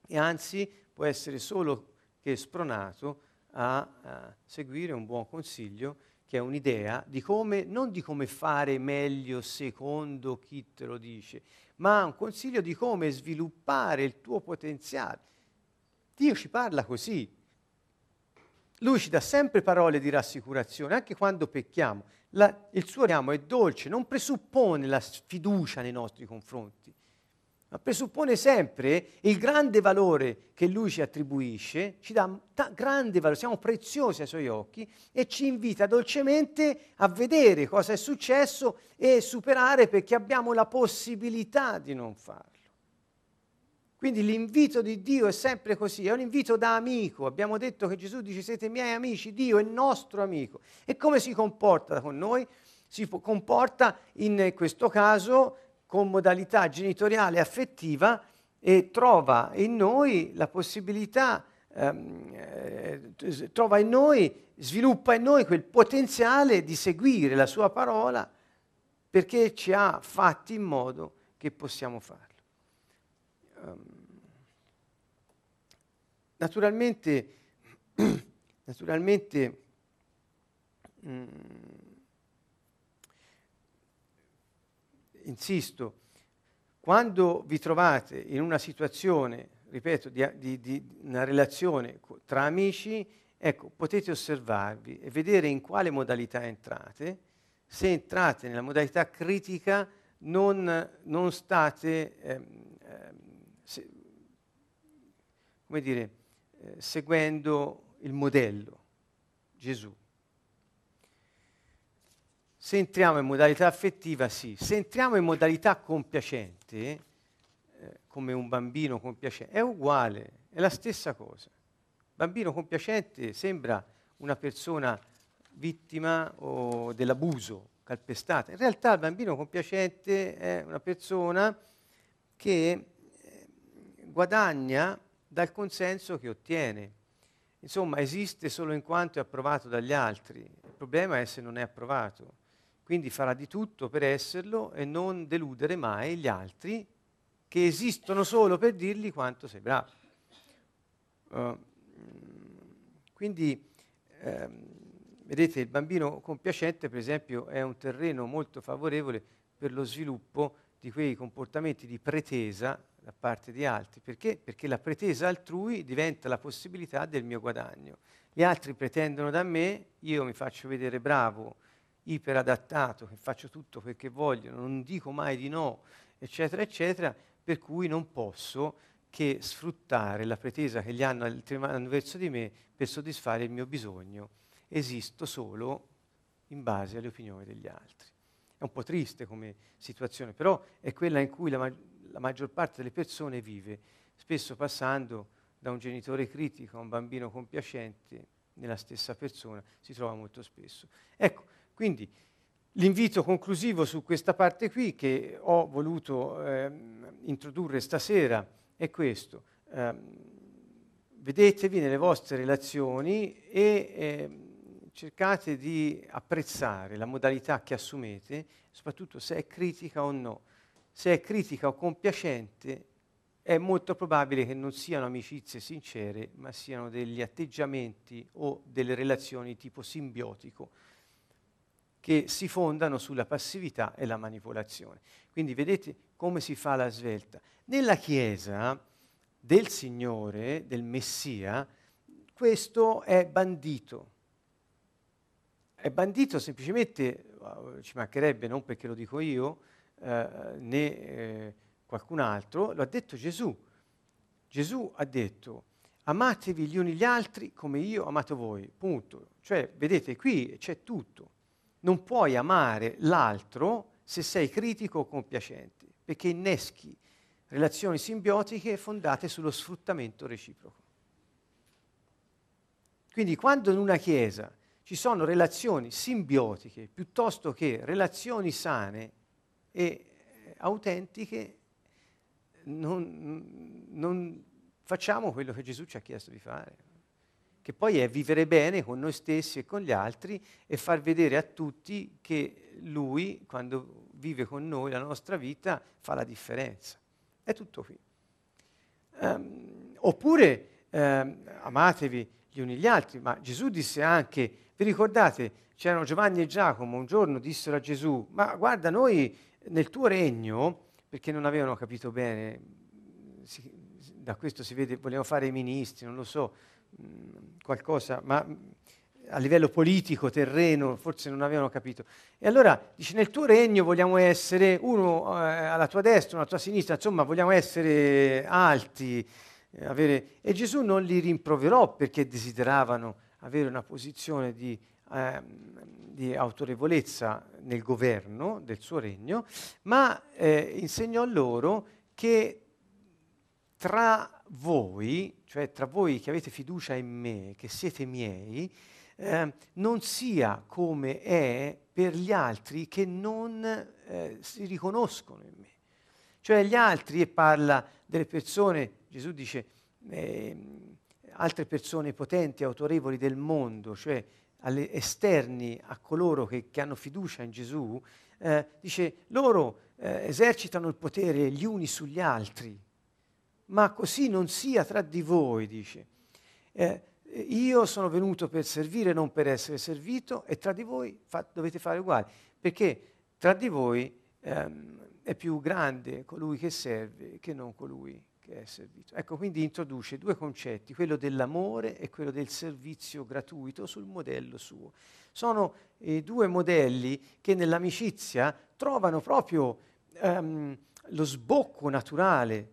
e anzi può essere solo che spronato a, a seguire un buon consiglio che è un'idea di come, non di come fare meglio secondo chi te lo dice, ma un consiglio di come sviluppare il tuo potenziale. Dio ci parla così. Lui ci dà sempre parole di rassicurazione, anche quando pecchiamo. La, il suo riamo è dolce, non presuppone la sfiducia nei nostri confronti ma presuppone sempre il grande valore che lui ci attribuisce, ci dà ta- grande valore, siamo preziosi ai suoi occhi e ci invita dolcemente a vedere cosa è successo e superare perché abbiamo la possibilità di non farlo. Quindi l'invito di Dio è sempre così, è un invito da amico. Abbiamo detto che Gesù dice siete miei amici, Dio è nostro amico. E come si comporta con noi? si comporta in questo caso con modalità genitoriale affettiva e trova in noi la possibilità, ehm, eh, trova in noi, sviluppa in noi quel potenziale di seguire la sua parola perché ci ha fatti in modo che possiamo farlo. Um, naturalmente, *clears throat* naturalmente mm, insisto, quando vi trovate in una situazione, ripeto, di, di, di una relazione tra amici, ecco, potete osservarvi e vedere in quale modalità entrate. Se entrate nella modalità critica, non, non state, ehm, ehm, se, come dire, eh, seguendo il modello, Gesù. Se entriamo in modalità affettiva, sì. Se entriamo in modalità compiacente, eh, come un bambino compiacente, è uguale, è la stessa cosa. Bambino compiacente sembra una persona vittima o dell'abuso, calpestata. In realtà il bambino compiacente è una persona che eh, guadagna dal consenso che ottiene. Insomma, esiste solo in quanto è approvato dagli altri. Il problema è se non è approvato. Quindi farà di tutto per esserlo e non deludere mai gli altri che esistono solo per dirgli quanto sei bravo. Uh, quindi, ehm, vedete, il bambino compiacente, per esempio, è un terreno molto favorevole per lo sviluppo di quei comportamenti di pretesa da parte di altri. Perché? Perché la pretesa altrui diventa la possibilità del mio guadagno. Gli altri pretendono da me, io mi faccio vedere bravo, iperadattato, che faccio tutto quel che voglio, non dico mai di no, eccetera, eccetera, per cui non posso che sfruttare la pretesa che gli hanno, hanno verso di me per soddisfare il mio bisogno. Esisto solo in base alle opinioni degli altri. È un po' triste come situazione, però è quella in cui la, ma- la maggior parte delle persone vive, spesso passando da un genitore critico a un bambino compiacente nella stessa persona, si trova molto spesso. Ecco, quindi l'invito conclusivo su questa parte qui che ho voluto eh, introdurre stasera è questo. Eh, vedetevi nelle vostre relazioni e eh, cercate di apprezzare la modalità che assumete, soprattutto se è critica o no. Se è critica o compiacente, è molto probabile che non siano amicizie sincere, ma siano degli atteggiamenti o delle relazioni tipo simbiotico che si fondano sulla passività e la manipolazione. Quindi vedete come si fa la svelta. Nella Chiesa del Signore, del Messia, questo è bandito. È bandito semplicemente, ci mancherebbe non perché lo dico io, uh, né eh, qualcun altro, lo ha detto Gesù. Gesù ha detto, amatevi gli uni gli altri come io amato voi, punto. Cioè, vedete, qui c'è tutto non puoi amare l'altro se sei critico o compiacente, perché inneschi relazioni simbiotiche fondate sullo sfruttamento reciproco. Quindi quando in una chiesa ci sono relazioni simbiotiche piuttosto che relazioni sane e eh, autentiche, non, non facciamo quello che Gesù ci ha chiesto di fare che poi è vivere bene con noi stessi e con gli altri e far vedere a tutti che lui, quando vive con noi la nostra vita, fa la differenza. È tutto qui. Um, oppure um, amatevi gli uni gli altri, ma Gesù disse anche, vi ricordate, c'erano Giovanni e Giacomo, un giorno dissero a Gesù, ma guarda, noi nel tuo regno, perché non avevano capito bene, si, da questo si vede, volevano fare i ministri, non lo so, qualcosa, ma a livello politico, terreno, forse non avevano capito. E allora dice, nel tuo regno vogliamo essere uno eh, alla tua destra, uno alla tua sinistra, insomma vogliamo essere alti. Eh, avere... E Gesù non li rimproverò perché desideravano avere una posizione di, eh, di autorevolezza nel governo del suo regno, ma eh, insegnò loro che tra voi, cioè tra voi che avete fiducia in me, che siete miei, eh, non sia come è per gli altri che non eh, si riconoscono in me. Cioè gli altri, e parla delle persone, Gesù dice, eh, altre persone potenti, autorevoli del mondo, cioè alle esterni a coloro che, che hanno fiducia in Gesù, eh, dice loro eh, esercitano il potere gli uni sugli altri, ma così non sia tra di voi, dice. Eh, io sono venuto per servire, non per essere servito, e tra di voi fa, dovete fare uguale, perché tra di voi ehm, è più grande colui che serve che non colui che è servito. Ecco, quindi introduce due concetti, quello dell'amore e quello del servizio gratuito sul modello suo. Sono eh, due modelli che nell'amicizia trovano proprio ehm, lo sbocco naturale,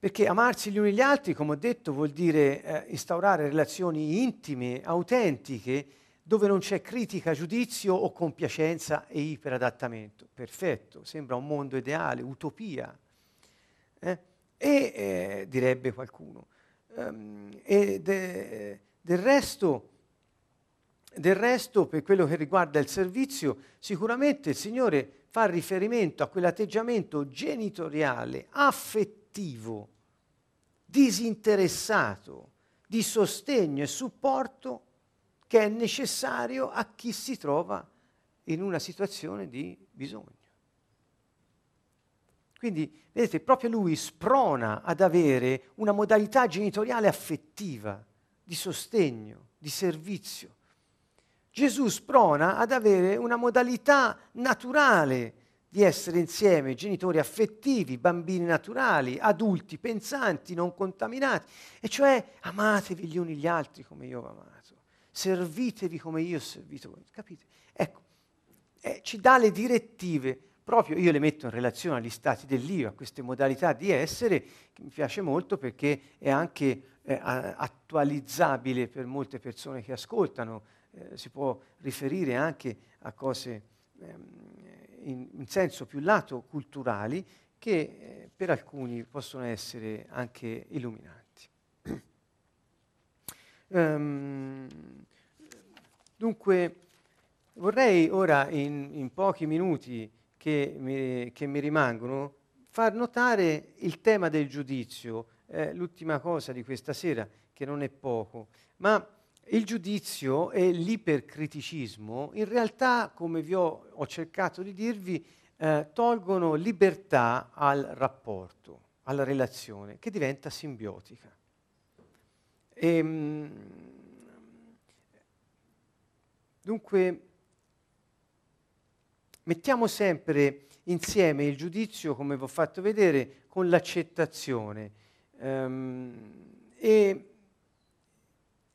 perché amarsi gli uni gli altri, come ho detto, vuol dire eh, instaurare relazioni intime, autentiche, dove non c'è critica, giudizio o compiacenza e iperadattamento. Perfetto, sembra un mondo ideale, utopia. Eh? E eh, direbbe qualcuno. Um, e de, del, resto, del resto, per quello che riguarda il servizio, sicuramente il Signore fa riferimento a quell'atteggiamento genitoriale, affettivo, disinteressato, di sostegno e supporto che è necessario a chi si trova in una situazione di bisogno. Quindi, vedete, proprio lui sprona ad avere una modalità genitoriale affettiva, di sostegno, di servizio. Gesù sprona ad avere una modalità naturale di essere insieme, genitori affettivi, bambini naturali, adulti pensanti, non contaminati, e cioè amatevi gli uni gli altri come io ho amato, servitevi come io ho servito voi, capite? Ecco, eh, ci dà le direttive proprio io le metto in relazione agli stati dell'io, a queste modalità di essere, che mi piace molto perché è anche eh, attualizzabile per molte persone che ascoltano, eh, si può riferire anche a cose ehm, in, in, senso più lato culturali che eh, per alcuni possono essere anche illuminanti. um, *clears throat* dunque, vorrei ora in, in pochi minuti che mi, che mi rimangono, far notare il tema del giudizio, eh, l'ultima cosa di questa sera, che non è poco, ma il giudizio e l'ipercriticismo in realtà, come vi ho, ho cercato di dirvi, eh, tolgono libertà al rapporto, alla relazione, che diventa simbiotica. E, ehm, dunque, mettiamo sempre insieme il giudizio, come vi ho fatto vedere, con l'accettazione. Um, e,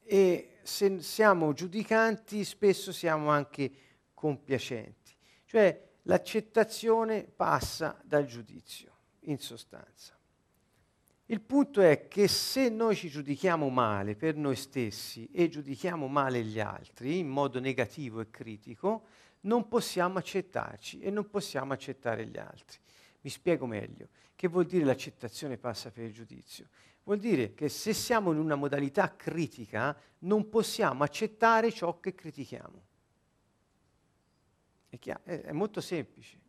e se siamo giudicanti, spesso siamo anche compiacenti. Cioè l'accettazione passa dal giudizio, in sostanza. Il punto è che se noi ci giudichiamo male per noi stessi e giudichiamo male gli altri in modo negativo e critico, non possiamo accettarci e non possiamo accettare gli altri. Mi spiego meglio. Che vuol dire l'accettazione passa per il giudizio? Vuol dire che se siamo in una modalità critica non possiamo accettare ciò che critichiamo. È, è, è molto semplice.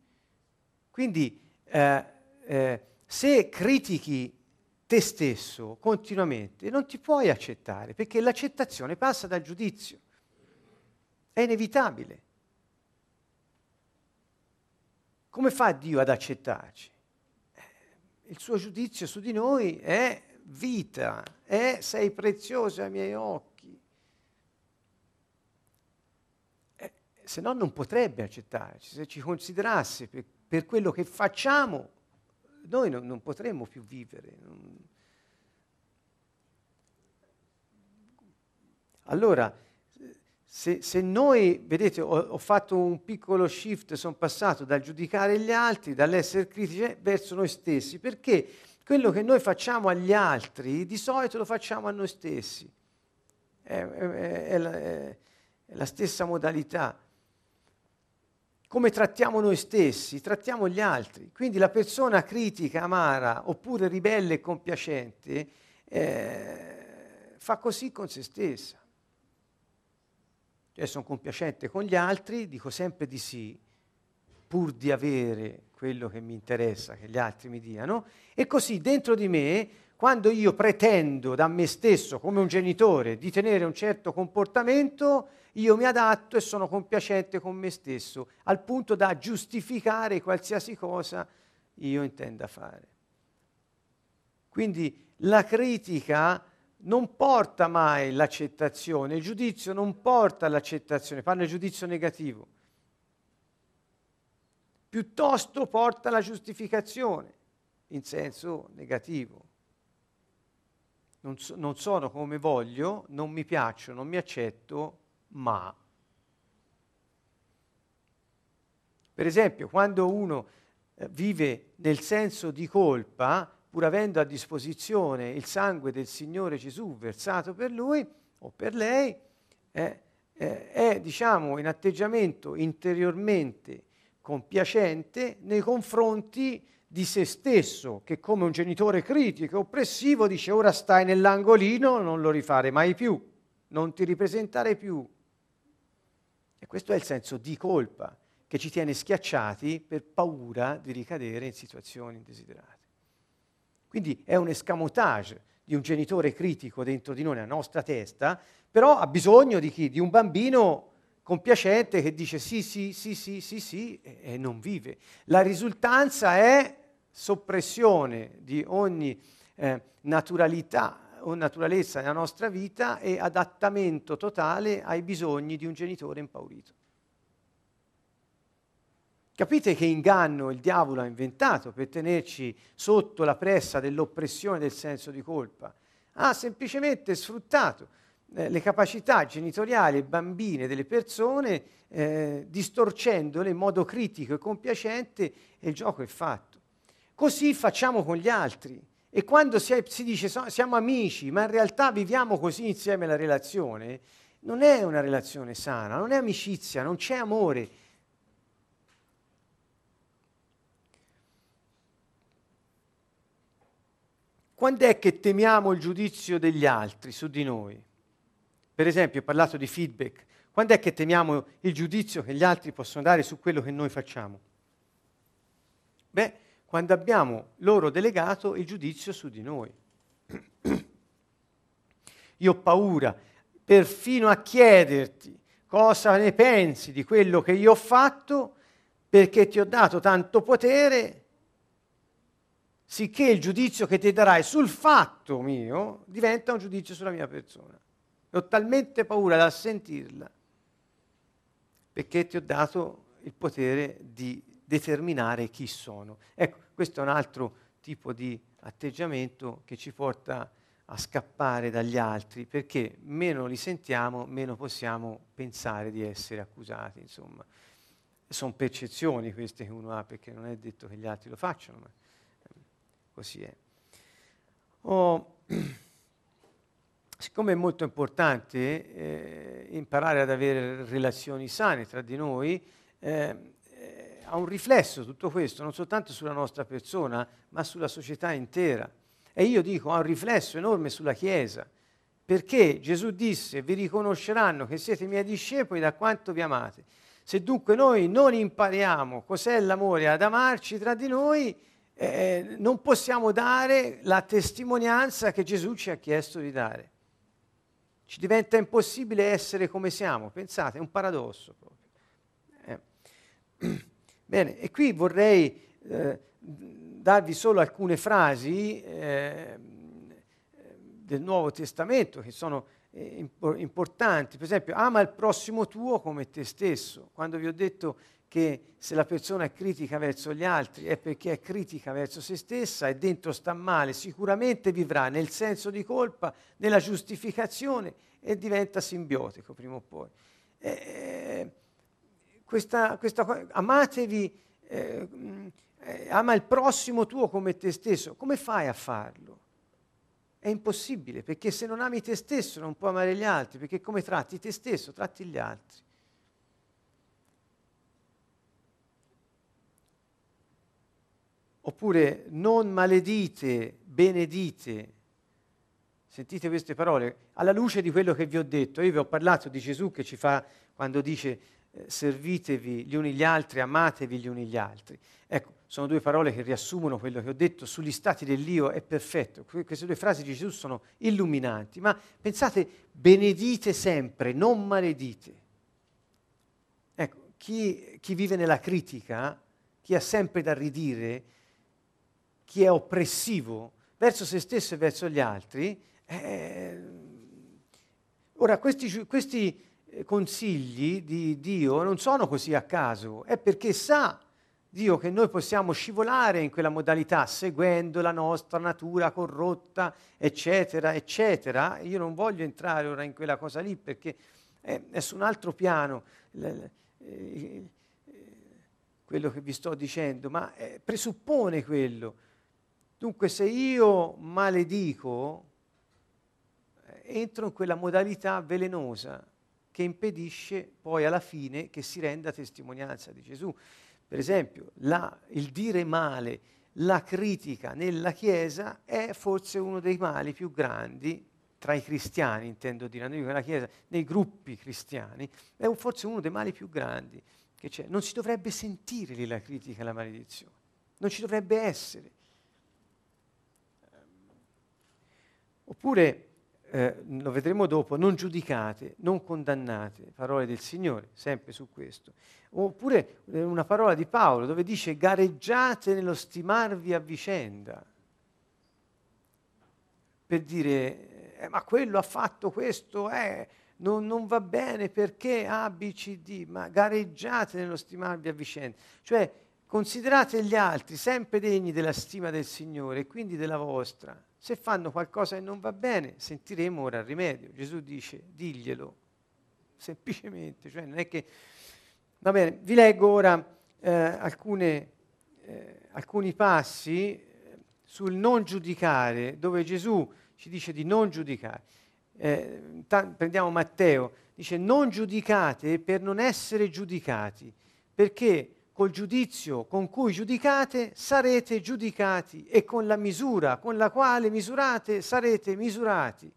Quindi eh, eh, se critichi te stesso continuamente non ti puoi accettare perché l'accettazione passa dal giudizio. È inevitabile. Come fa Dio ad accettarci? Eh, il suo giudizio su di noi è vita, è sei prezioso ai miei occhi. Eh, se no non potrebbe accettarci, se ci considerasse per, per quello che facciamo, noi non, non potremmo più vivere. Non... Allora, se, se, noi, vedete, ho, ho, fatto un piccolo shift, sono passato dal giudicare gli altri, dall'essere critici verso noi stessi, perché quello che noi facciamo agli altri di solito lo facciamo a noi stessi. È, è, è, la, è la stessa modalità. Come trattiamo noi stessi, trattiamo gli altri. Quindi la persona critica, amara, oppure ribelle e compiacente, eh, fa così con se stessa. Cioè sono compiacente con gli altri, dico sempre di sì, pur di avere quello che mi interessa che gli altri mi diano, e così dentro di me, quando io pretendo da me stesso, come un genitore, di tenere un certo comportamento, io mi adatto e sono compiacente con me stesso, al punto da giustificare qualsiasi cosa io intenda fare. Quindi la critica non porta mai l'accettazione, il giudizio non porta all'accettazione, parla del giudizio negativo piuttosto porta alla giustificazione in senso negativo. Non, so, non sono come voglio, non mi piaccio, non mi accetto, ma. Per esempio, quando uno eh, vive nel senso di colpa, pur avendo a disposizione il sangue del Signore Gesù versato per lui o per lei, eh, eh, è diciamo in atteggiamento interiormente compiacente nei confronti di se stesso, che come un genitore critico e oppressivo dice ora stai nell'angolino, non lo rifare mai più, non ti ripresentare più. E questo è il senso di colpa che ci tiene schiacciati per paura di ricadere in situazioni indesiderate. Quindi è un escamotage di un genitore critico dentro di noi, nella nostra testa, però ha bisogno di chi? Di un bambino compiacente che dice sì, sì, sì, sì, sì, sì e, non vive. La risultanza è soppressione di ogni eh, naturalità o naturalezza nella nostra vita e adattamento totale ai bisogni di un genitore impaurito. Capite che inganno il diavolo ha inventato per tenerci sotto la pressa dell'oppressione del senso di colpa? Ha semplicemente sfruttato eh, le capacità genitoriali e bambine delle persone, eh, distorcendole in modo critico e compiacente e il gioco è fatto. Così facciamo con gli altri. E quando si, si dice so, siamo amici, ma in realtà viviamo così insieme la relazione, non è una relazione sana, non è amicizia, non c'è amore. Quando è che temiamo il giudizio degli altri su di noi? Per esempio, ho parlato di feedback. Quando è che temiamo il giudizio che gli altri possono dare su quello che noi facciamo? Beh, quando abbiamo loro delegato il giudizio su di noi. *clears throat* Io ho paura perfino a chiederti cosa ne pensi di quello che io ho fatto perché ti ho dato tanto potere sicché il giudizio che ti darai sul fatto mio diventa un giudizio sulla mia persona ho talmente paura da sentirla perché ti ho dato il potere di determinare chi sono. Ecco, questo è un altro tipo di atteggiamento che ci porta a scappare dagli altri, perché meno li sentiamo, meno possiamo pensare di essere accusati, insomma. Sono percezioni queste che uno ha, perché non è detto che gli altri lo facciano, così è. Oh, *clears throat* siccome è molto importante eh, imparare ad avere relazioni sane tra di noi, eh, eh, ha un riflesso tutto questo, non soltanto sulla nostra persona, ma sulla società intera. E io dico, ha un riflesso enorme sulla Chiesa, perché Gesù disse, vi riconosceranno che siete miei discepoli da quanto vi amate. Se dunque noi non impariamo cos'è l'amore ad amarci tra di noi, eh, non possiamo dare la testimonianza che Gesù ci ha chiesto di dare. Ci diventa impossibile essere come siamo, pensate, è un paradosso proprio. Eh. *clears throat* Bene, e qui vorrei eh, darvi solo alcune frasi eh, del Nuovo Testamento che sono eh, importanti. Per esempio, ama il prossimo tuo come te stesso. Quando vi ho detto che se la persona è critica verso gli altri è perché è critica verso se stessa e dentro sta male, sicuramente vivrà nel senso di colpa, nella giustificazione e diventa simbiotico prima o poi. Eh, questa, questa, amatevi, eh, eh, ama il prossimo tuo come te stesso. Come fai a farlo? È impossibile, perché se non ami te stesso non puoi amare gli altri, perché come tratti te stesso, tratti gli altri. Oppure non maledite, benedite. Sentite queste parole alla luce di quello che vi ho detto. Io vi ho parlato di Gesù che ci fa quando dice eh, servitevi gli uni gli altri, amatevi gli uni gli altri. Ecco, sono due parole che riassumono quello che ho detto sugli stati dell'io, è perfetto. Queste due frasi di Gesù sono illuminanti, ma pensate, benedite sempre, non maledite. Ecco, chi, chi vive nella critica, chi ha sempre da ridire, chi è oppressivo verso se stesso e verso gli altri, eh, ora questi, questi consigli di Dio non sono così a caso, è perché sa Dio che noi possiamo scivolare in quella modalità seguendo la nostra natura corrotta, eccetera, eccetera. Io non voglio entrare ora in quella cosa lì perché è, è su un altro piano quello che vi sto dicendo, ma eh, presuppone quello. Dunque se io maledico, eh, entro in quella modalità velenosa che impedisce poi alla fine che si renda testimonianza di Gesù. Per esempio, la, il dire male, la critica nella Chiesa è forse uno dei mali più grandi tra i cristiani, intendo dire, nella Chiesa, nei gruppi cristiani, è un, forse uno dei mali più grandi che c'è. Non si dovrebbe sentire lì la critica e la maledizione, non ci dovrebbe essere. Oppure eh, lo vedremo dopo, non giudicate, non condannate, parole del Signore, sempre su questo. Oppure eh, una parola di Paolo dove dice gareggiate nello stimarvi a vicenda, per dire, eh, ma quello ha fatto questo, eh, non, non, va bene perché A, B, C, D, ma gareggiate nello stimarvi a vicenda. Cioè considerate gli altri sempre degni della stima del Signore e quindi della vostra se fanno qualcosa che non va bene, sentiremo ora il rimedio. Gesù dice, diglielo, semplicemente. Cioè non è che... Va bene, vi leggo ora eh, alcune, eh, alcuni passi eh, sul non giudicare, dove Gesù ci dice di non giudicare. Eh, ta- prendiamo Matteo, dice non giudicate per non essere giudicati, perché col giudizio con cui giudicate sarete giudicati e con la misura con la quale misurate sarete misurati.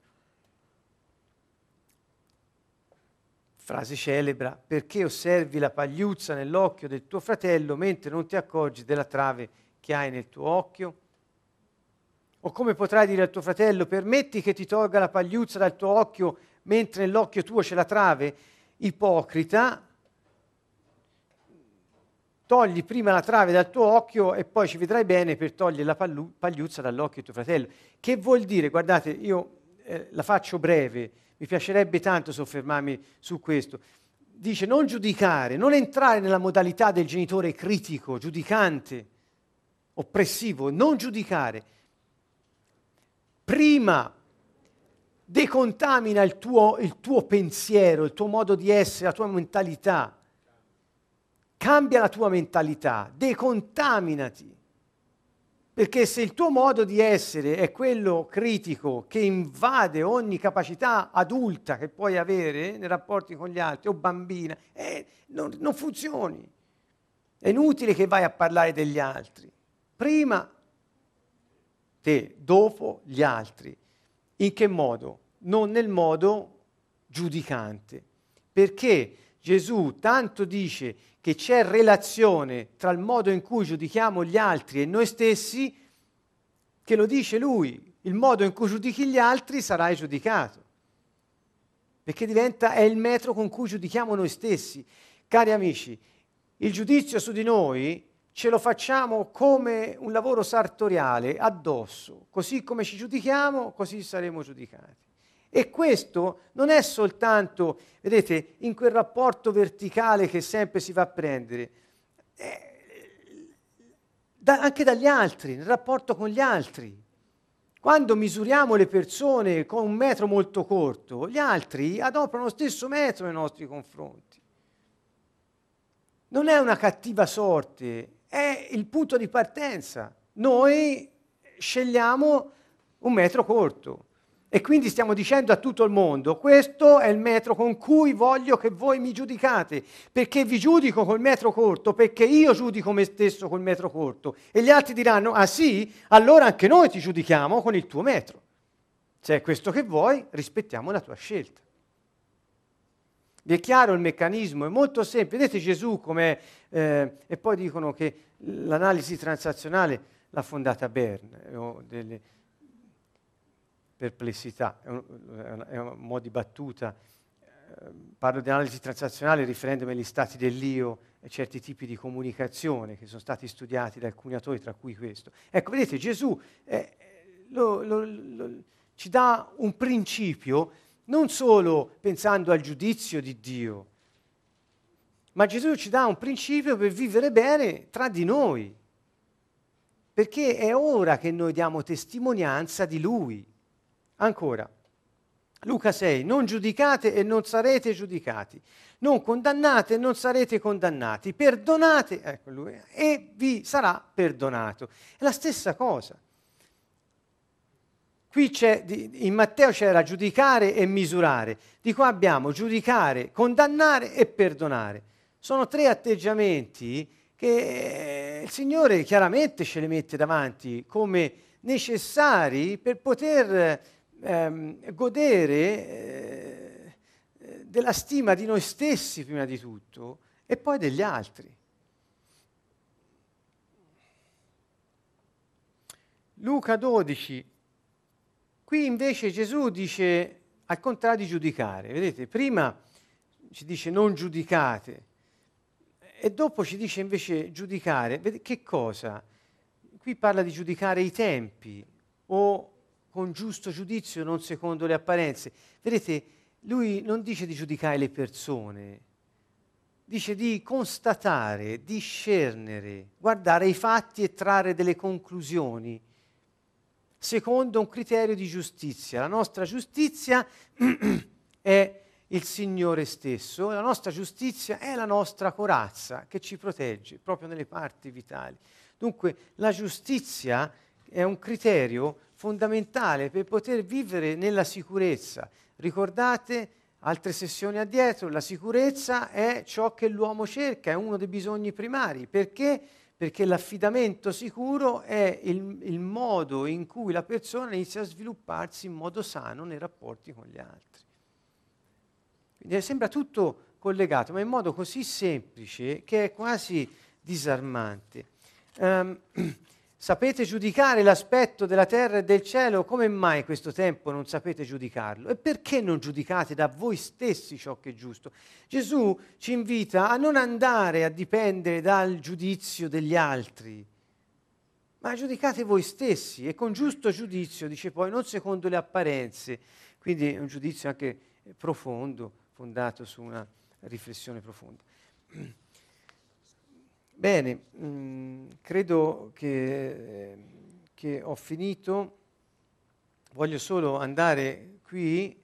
Frase celebra, perché osservi la pagliuzza nell'occhio del tuo fratello mentre non ti accorgi della trave che hai nel tuo occhio? O come potrai dire al tuo fratello, permetti che ti tolga la pagliuzza dal tuo occhio mentre nell'occhio tuo c'è la trave? Ipocrita, togli prima la trave dal tuo occhio e poi ci vedrai bene per togliere la pallu- pagliuzza dall'occhio di tuo fratello. Che vuol dire? Guardate, io eh, la faccio breve, mi piacerebbe tanto soffermarmi su questo. Dice non giudicare, non entrare nella modalità del genitore critico, giudicante, oppressivo, non giudicare. Prima decontamina il tuo, il tuo pensiero, il tuo modo di essere, la tua mentalità cambia la tua mentalità, decontaminati. Perché se il tuo modo di essere è quello critico che invade ogni capacità adulta che puoi avere nei rapporti con gli altri o bambina, eh, non, non funzioni. È inutile che vai a parlare degli altri. Prima te, dopo gli altri. In che modo? Non nel modo giudicante. Perché Gesù tanto dice che c'è relazione tra il modo in cui giudichiamo gli altri e noi stessi, che lo dice lui, il modo in cui giudichi gli altri sarai giudicato. Perché diventa, è il metro con cui giudichiamo noi stessi. Cari amici, il giudizio su di noi ce lo facciamo come un lavoro sartoriale addosso, così come ci giudichiamo, così saremo giudicati. E questo non è soltanto, vedete, in quel rapporto verticale che sempre si va a prendere, da, anche dagli altri, nel rapporto con gli altri. Quando misuriamo le persone con un metro molto corto, gli altri adoperano lo stesso metro nei nostri confronti. Non è una cattiva sorte, è il punto di partenza. Noi scegliamo un metro corto. E quindi stiamo dicendo a tutto il mondo, questo è il metro con cui voglio che voi mi giudicate, perché vi giudico col metro corto, perché io giudico me stesso col metro corto. E gli altri diranno, ah sì, allora anche noi ti giudichiamo con il tuo metro. Se è questo che vuoi, rispettiamo la tua scelta. Vi è chiaro il meccanismo? È molto semplice. Vedete Gesù come... Eh, e poi dicono che l'analisi transazionale l'ha fondata Bern. Perplessità, è un, è un modo di battuta. Eh, parlo di analisi transazionale riferendomi agli stati dell'io e certi tipi di comunicazione che sono stati studiati da alcuni autori, tra cui questo. Ecco, vedete, Gesù eh, lo, lo, lo, ci dà un principio non solo pensando al giudizio di Dio, ma Gesù ci dà un principio per vivere bene tra di noi, perché è ora che noi diamo testimonianza di Lui. Ancora, Luca 6, non giudicate e non sarete giudicati, non condannate e non sarete condannati, perdonate ecco lui, e vi sarà perdonato. È la stessa cosa. Qui c'è, in Matteo c'era giudicare e misurare, di qua abbiamo giudicare, condannare e perdonare. Sono tre atteggiamenti che il Signore chiaramente ce li mette davanti come necessari per poter ehm, godere eh, della stima di noi stessi prima di tutto e poi degli altri. Luca 12, Qui invece Gesù dice al contrario di giudicare. Vedete, prima ci dice non giudicate e dopo ci dice invece giudicare. Vedete, che cosa? Qui parla di giudicare i tempi o con giusto giudizio, non secondo le apparenze. Vedete, lui non dice di giudicare le persone, dice di constatare, discernere, guardare i fatti e trarre delle conclusioni secondo un criterio di giustizia. La nostra giustizia *clears throat* è il Signore stesso, la nostra giustizia è la nostra corazza che ci protegge proprio nelle parti vitali. Dunque la giustizia è un criterio fondamentale per poter vivere nella sicurezza. Ricordate altre sessioni addietro, la sicurezza è ciò che l'uomo cerca, è uno dei bisogni primari. Perché? perché l'affidamento sicuro è il, il, modo in cui la persona inizia a svilupparsi in modo sano nei rapporti con gli altri. Quindi sembra tutto collegato, ma in modo così semplice che è quasi disarmante. Um, *clears throat* Sapete giudicare l'aspetto della terra e del cielo? Come mai questo tempo non sapete giudicarlo? E perché non giudicate da voi stessi ciò che è giusto? Gesù ci invita a non andare a dipendere dal giudizio degli altri, ma giudicate voi stessi e con giusto giudizio, dice poi, non secondo le apparenze. Quindi è un giudizio anche profondo, fondato su una riflessione profonda. Bene, mh, mm, credo che, che, ho finito. Voglio solo andare qui.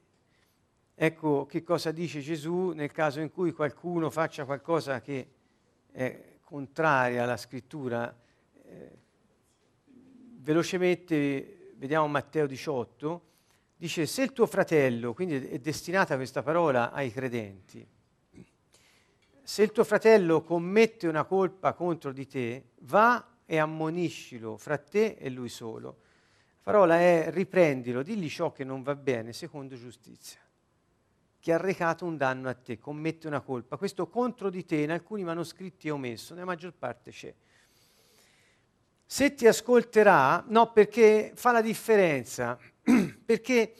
Ecco che cosa dice Gesù nel caso in cui qualcuno faccia qualcosa che è contraria alla scrittura. Eh, velocemente vediamo Matteo 18. Dice, se il tuo fratello, quindi è destinata questa parola ai credenti, se il tuo fratello commette una colpa contro di te, va e ammoniscilo fra te e lui solo. La parola è riprendilo, digli ciò che non va bene secondo giustizia, che ha recato un danno a te, commette una colpa. Questo contro di te in alcuni manoscritti è omesso, nella maggior parte c'è. Se ti ascolterà, no, perché fa la differenza, *clears throat* perché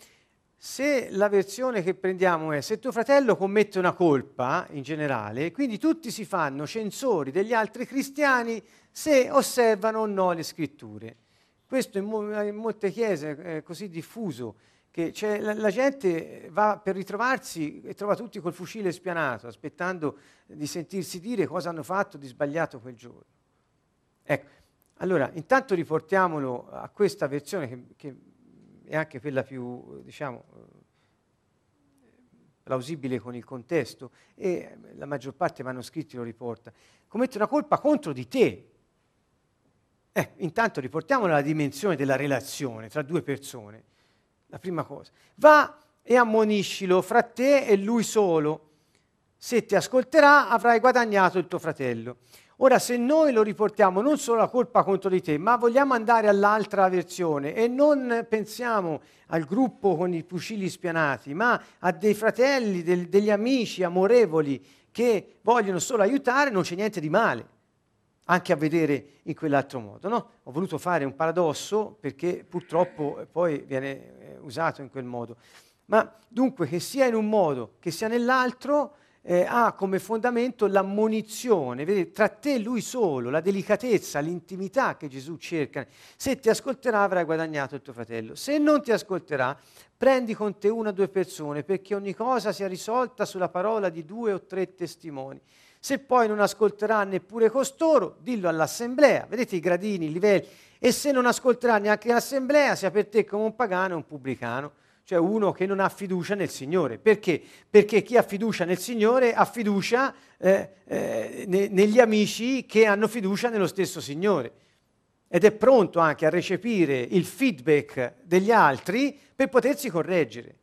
se la versione che prendiamo è se tuo fratello commette una colpa in generale, quindi tutti si fanno censori degli altri cristiani se osservano o no le scritture. Questo in, mo- in molte chiese è così diffuso che la, la, gente va per ritrovarsi e trova tutti col fucile spianato, aspettando di sentirsi dire cosa hanno fatto di sbagliato quel giorno. Ecco, allora intanto riportiamolo a questa versione che, che è anche quella più, diciamo, plausibile con il contesto e la maggior parte dei manoscritti lo riporta. Commette una colpa contro di te. Eh, intanto riportiamo la dimensione della relazione tra due persone. La prima cosa. Va e ammoniscilo fra te e lui solo. Se ti ascolterà avrai guadagnato il tuo fratello. Ora, se noi lo riportiamo non solo la colpa contro di te, ma vogliamo andare all'altra versione e non pensiamo al gruppo con i fucili spianati, ma a dei fratelli, del, degli amici amorevoli che vogliono solo aiutare, non c'è niente di male, anche a vedere in quell'altro modo. No? Ho voluto fare un paradosso perché purtroppo poi viene eh, usato in quel modo. Ma dunque, che sia in un modo, che sia nell'altro, eh, ha come fondamento l'ammonizione, vedete, tra te e lui solo, la delicatezza, l'intimità che Gesù cerca. Se ti ascolterà avrai guadagnato il tuo fratello, se non ti ascolterà prendi con te una o due persone perché ogni cosa sia risolta sulla parola di due o tre testimoni. Se poi non ascolterà neppure costoro, dillo all'assemblea, vedete i gradini, i livelli, e se non ascolterà neanche l'assemblea, sia per te come un pagano e un pubblicano cioè uno che non ha fiducia nel Signore. Perché? Perché chi ha fiducia nel Signore ha fiducia eh, eh, ne, negli amici che hanno fiducia nello stesso Signore ed è pronto anche a recepire il feedback degli altri per potersi correggere.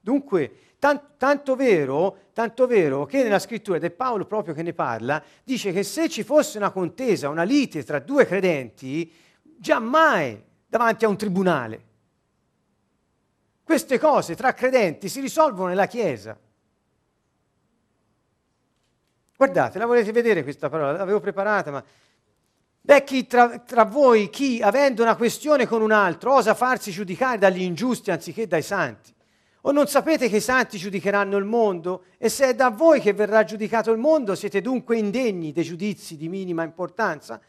Dunque, tan- tanto, vero, tanto vero che nella scrittura, ed è Paolo proprio che ne parla, dice che se ci fosse una contesa, una lite tra due credenti, Giammai davanti a un tribunale. Queste cose tra credenti si risolvono nella Chiesa. Guardate, la volete vedere questa parola? L'avevo preparata, ma... Beh, chi tra, tra, voi, chi avendo una questione con un altro, osa farsi giudicare dagli ingiusti anziché dai santi? O non sapete che i santi giudicheranno il mondo? E se è da voi che verrà giudicato il mondo, siete dunque indegni dei giudizi di minima importanza?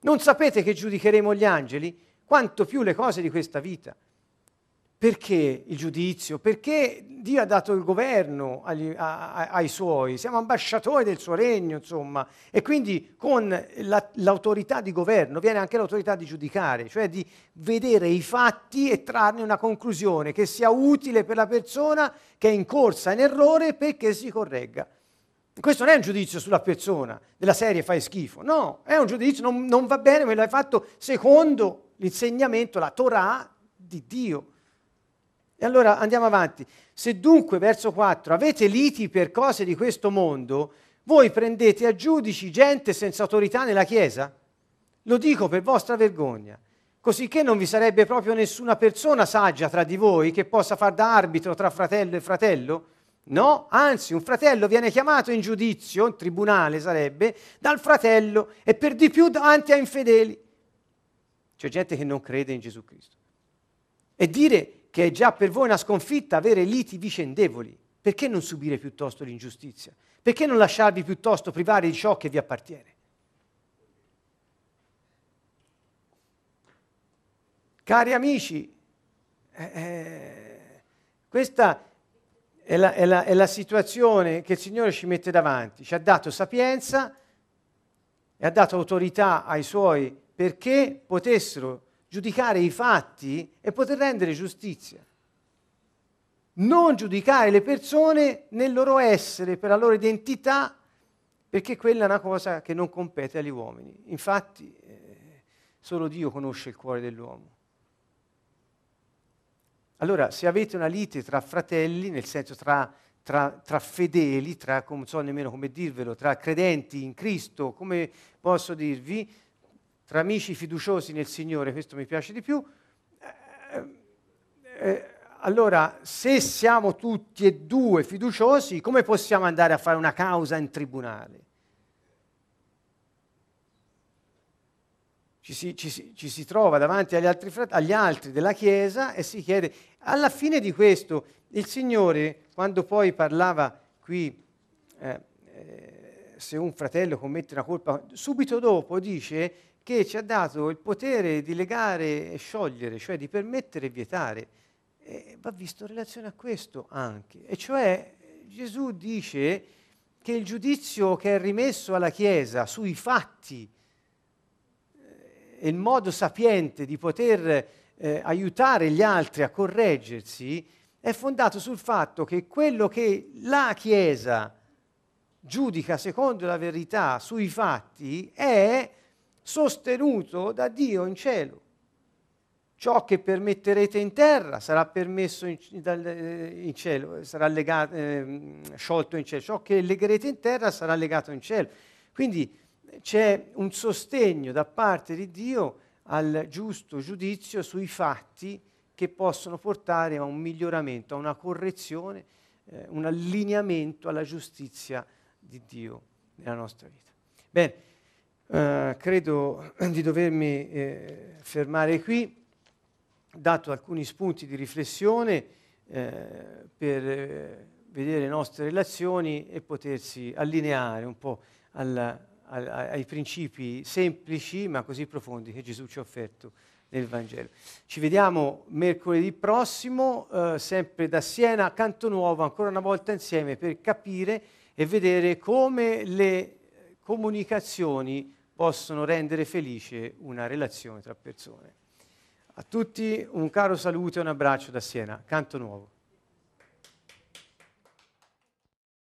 Non sapete che giudicheremo gli angeli? Quanto più le cose di questa vita. Perché il giudizio? Perché Dio ha dato il governo agli, a, a, ai suoi, siamo ambasciatori del suo regno, insomma, e quindi con la, l'autorità di governo viene anche l'autorità di giudicare, cioè di vedere i fatti e trarne una conclusione che sia utile per la persona che è in corsa in errore perché si corregga. Questo non è un giudizio sulla persona, della serie fai schifo, no, è un giudizio, non, non va bene, me l'hai fatto secondo l'insegnamento, la Torah di Dio. E allora andiamo avanti. Se dunque, verso 4, avete liti per cose di questo mondo, voi prendete a giudici gente senza autorità nella Chiesa? Lo dico per vostra vergogna, cosicché non vi sarebbe proprio nessuna persona saggia tra di voi che possa far da arbitro tra fratello e fratello? No, anzi, un fratello viene chiamato in giudizio, in tribunale sarebbe, dal fratello e per di più davanti a infedeli. C'è gente che non crede in Gesù Cristo. E dire che è già per voi una sconfitta avere liti vicendevoli, perché non subire piuttosto l'ingiustizia? Perché non lasciarvi piuttosto privare di ciò che vi appartiene? Cari amici, eh, eh questa è la, è, la, è la situazione che il Signore ci mette davanti. Ci ha dato sapienza e ha dato autorità ai suoi perché potessero giudicare i fatti e poter rendere giustizia. Non giudicare le persone nel loro essere, per la loro identità, perché quella è una cosa che non compete agli uomini. Infatti, eh, solo Dio conosce il cuore dell'uomo. Allora, se avete una lite tra fratelli, nel senso tra, tra, tra fedeli, tra, non so nemmeno come dirvelo, tra credenti in Cristo, come posso dirvi, tra amici fiduciosi nel Signore, questo mi piace di più, eh, eh, allora se siamo tutti e due fiduciosi, come possiamo andare a fare una causa in tribunale? Ci si, ci, ci si, trova davanti agli altri, agli altri, della Chiesa e si chiede, alla fine di questo, il Signore, quando poi parlava qui, eh, eh, se un fratello commette una colpa, subito dopo dice che ci ha dato il potere di legare e sciogliere, cioè di permettere e vietare. E va visto in relazione a questo anche, e cioè Gesù dice che il giudizio che è rimesso alla Chiesa sui fatti, il modo sapiente di poter eh, aiutare gli altri a correggersi è fondato sul fatto che quello che la Chiesa giudica secondo la verità sui fatti è sostenuto da Dio in cielo. ciò che permetterete in terra sarà permesso in, in cielo, sarà legato, eh, sciolto in cielo, ciò che legherete in terra sarà legato in cielo. Quindi c'è un sostegno da parte di Dio al giusto giudizio sui fatti che possono portare a un miglioramento, a una correzione, eh, un allineamento alla giustizia di Dio nella nostra vita. Bene, eh, credo *clears throat* di dovermi eh, fermare qui dato alcuni spunti di riflessione eh, per eh, vedere le nostre relazioni e potersi allineare un po' al, al, ai principi semplici ma così profondi che Gesù ci ha offerto nel Vangelo. Ci vediamo mercoledì prossimo, eh, sempre da Siena a Canto Nuovo, ancora una volta insieme per capire e vedere come le comunicazioni possono rendere felice una relazione tra persone. A tutti un caro saluto e un abbraccio da Siena, Canto Nuovo.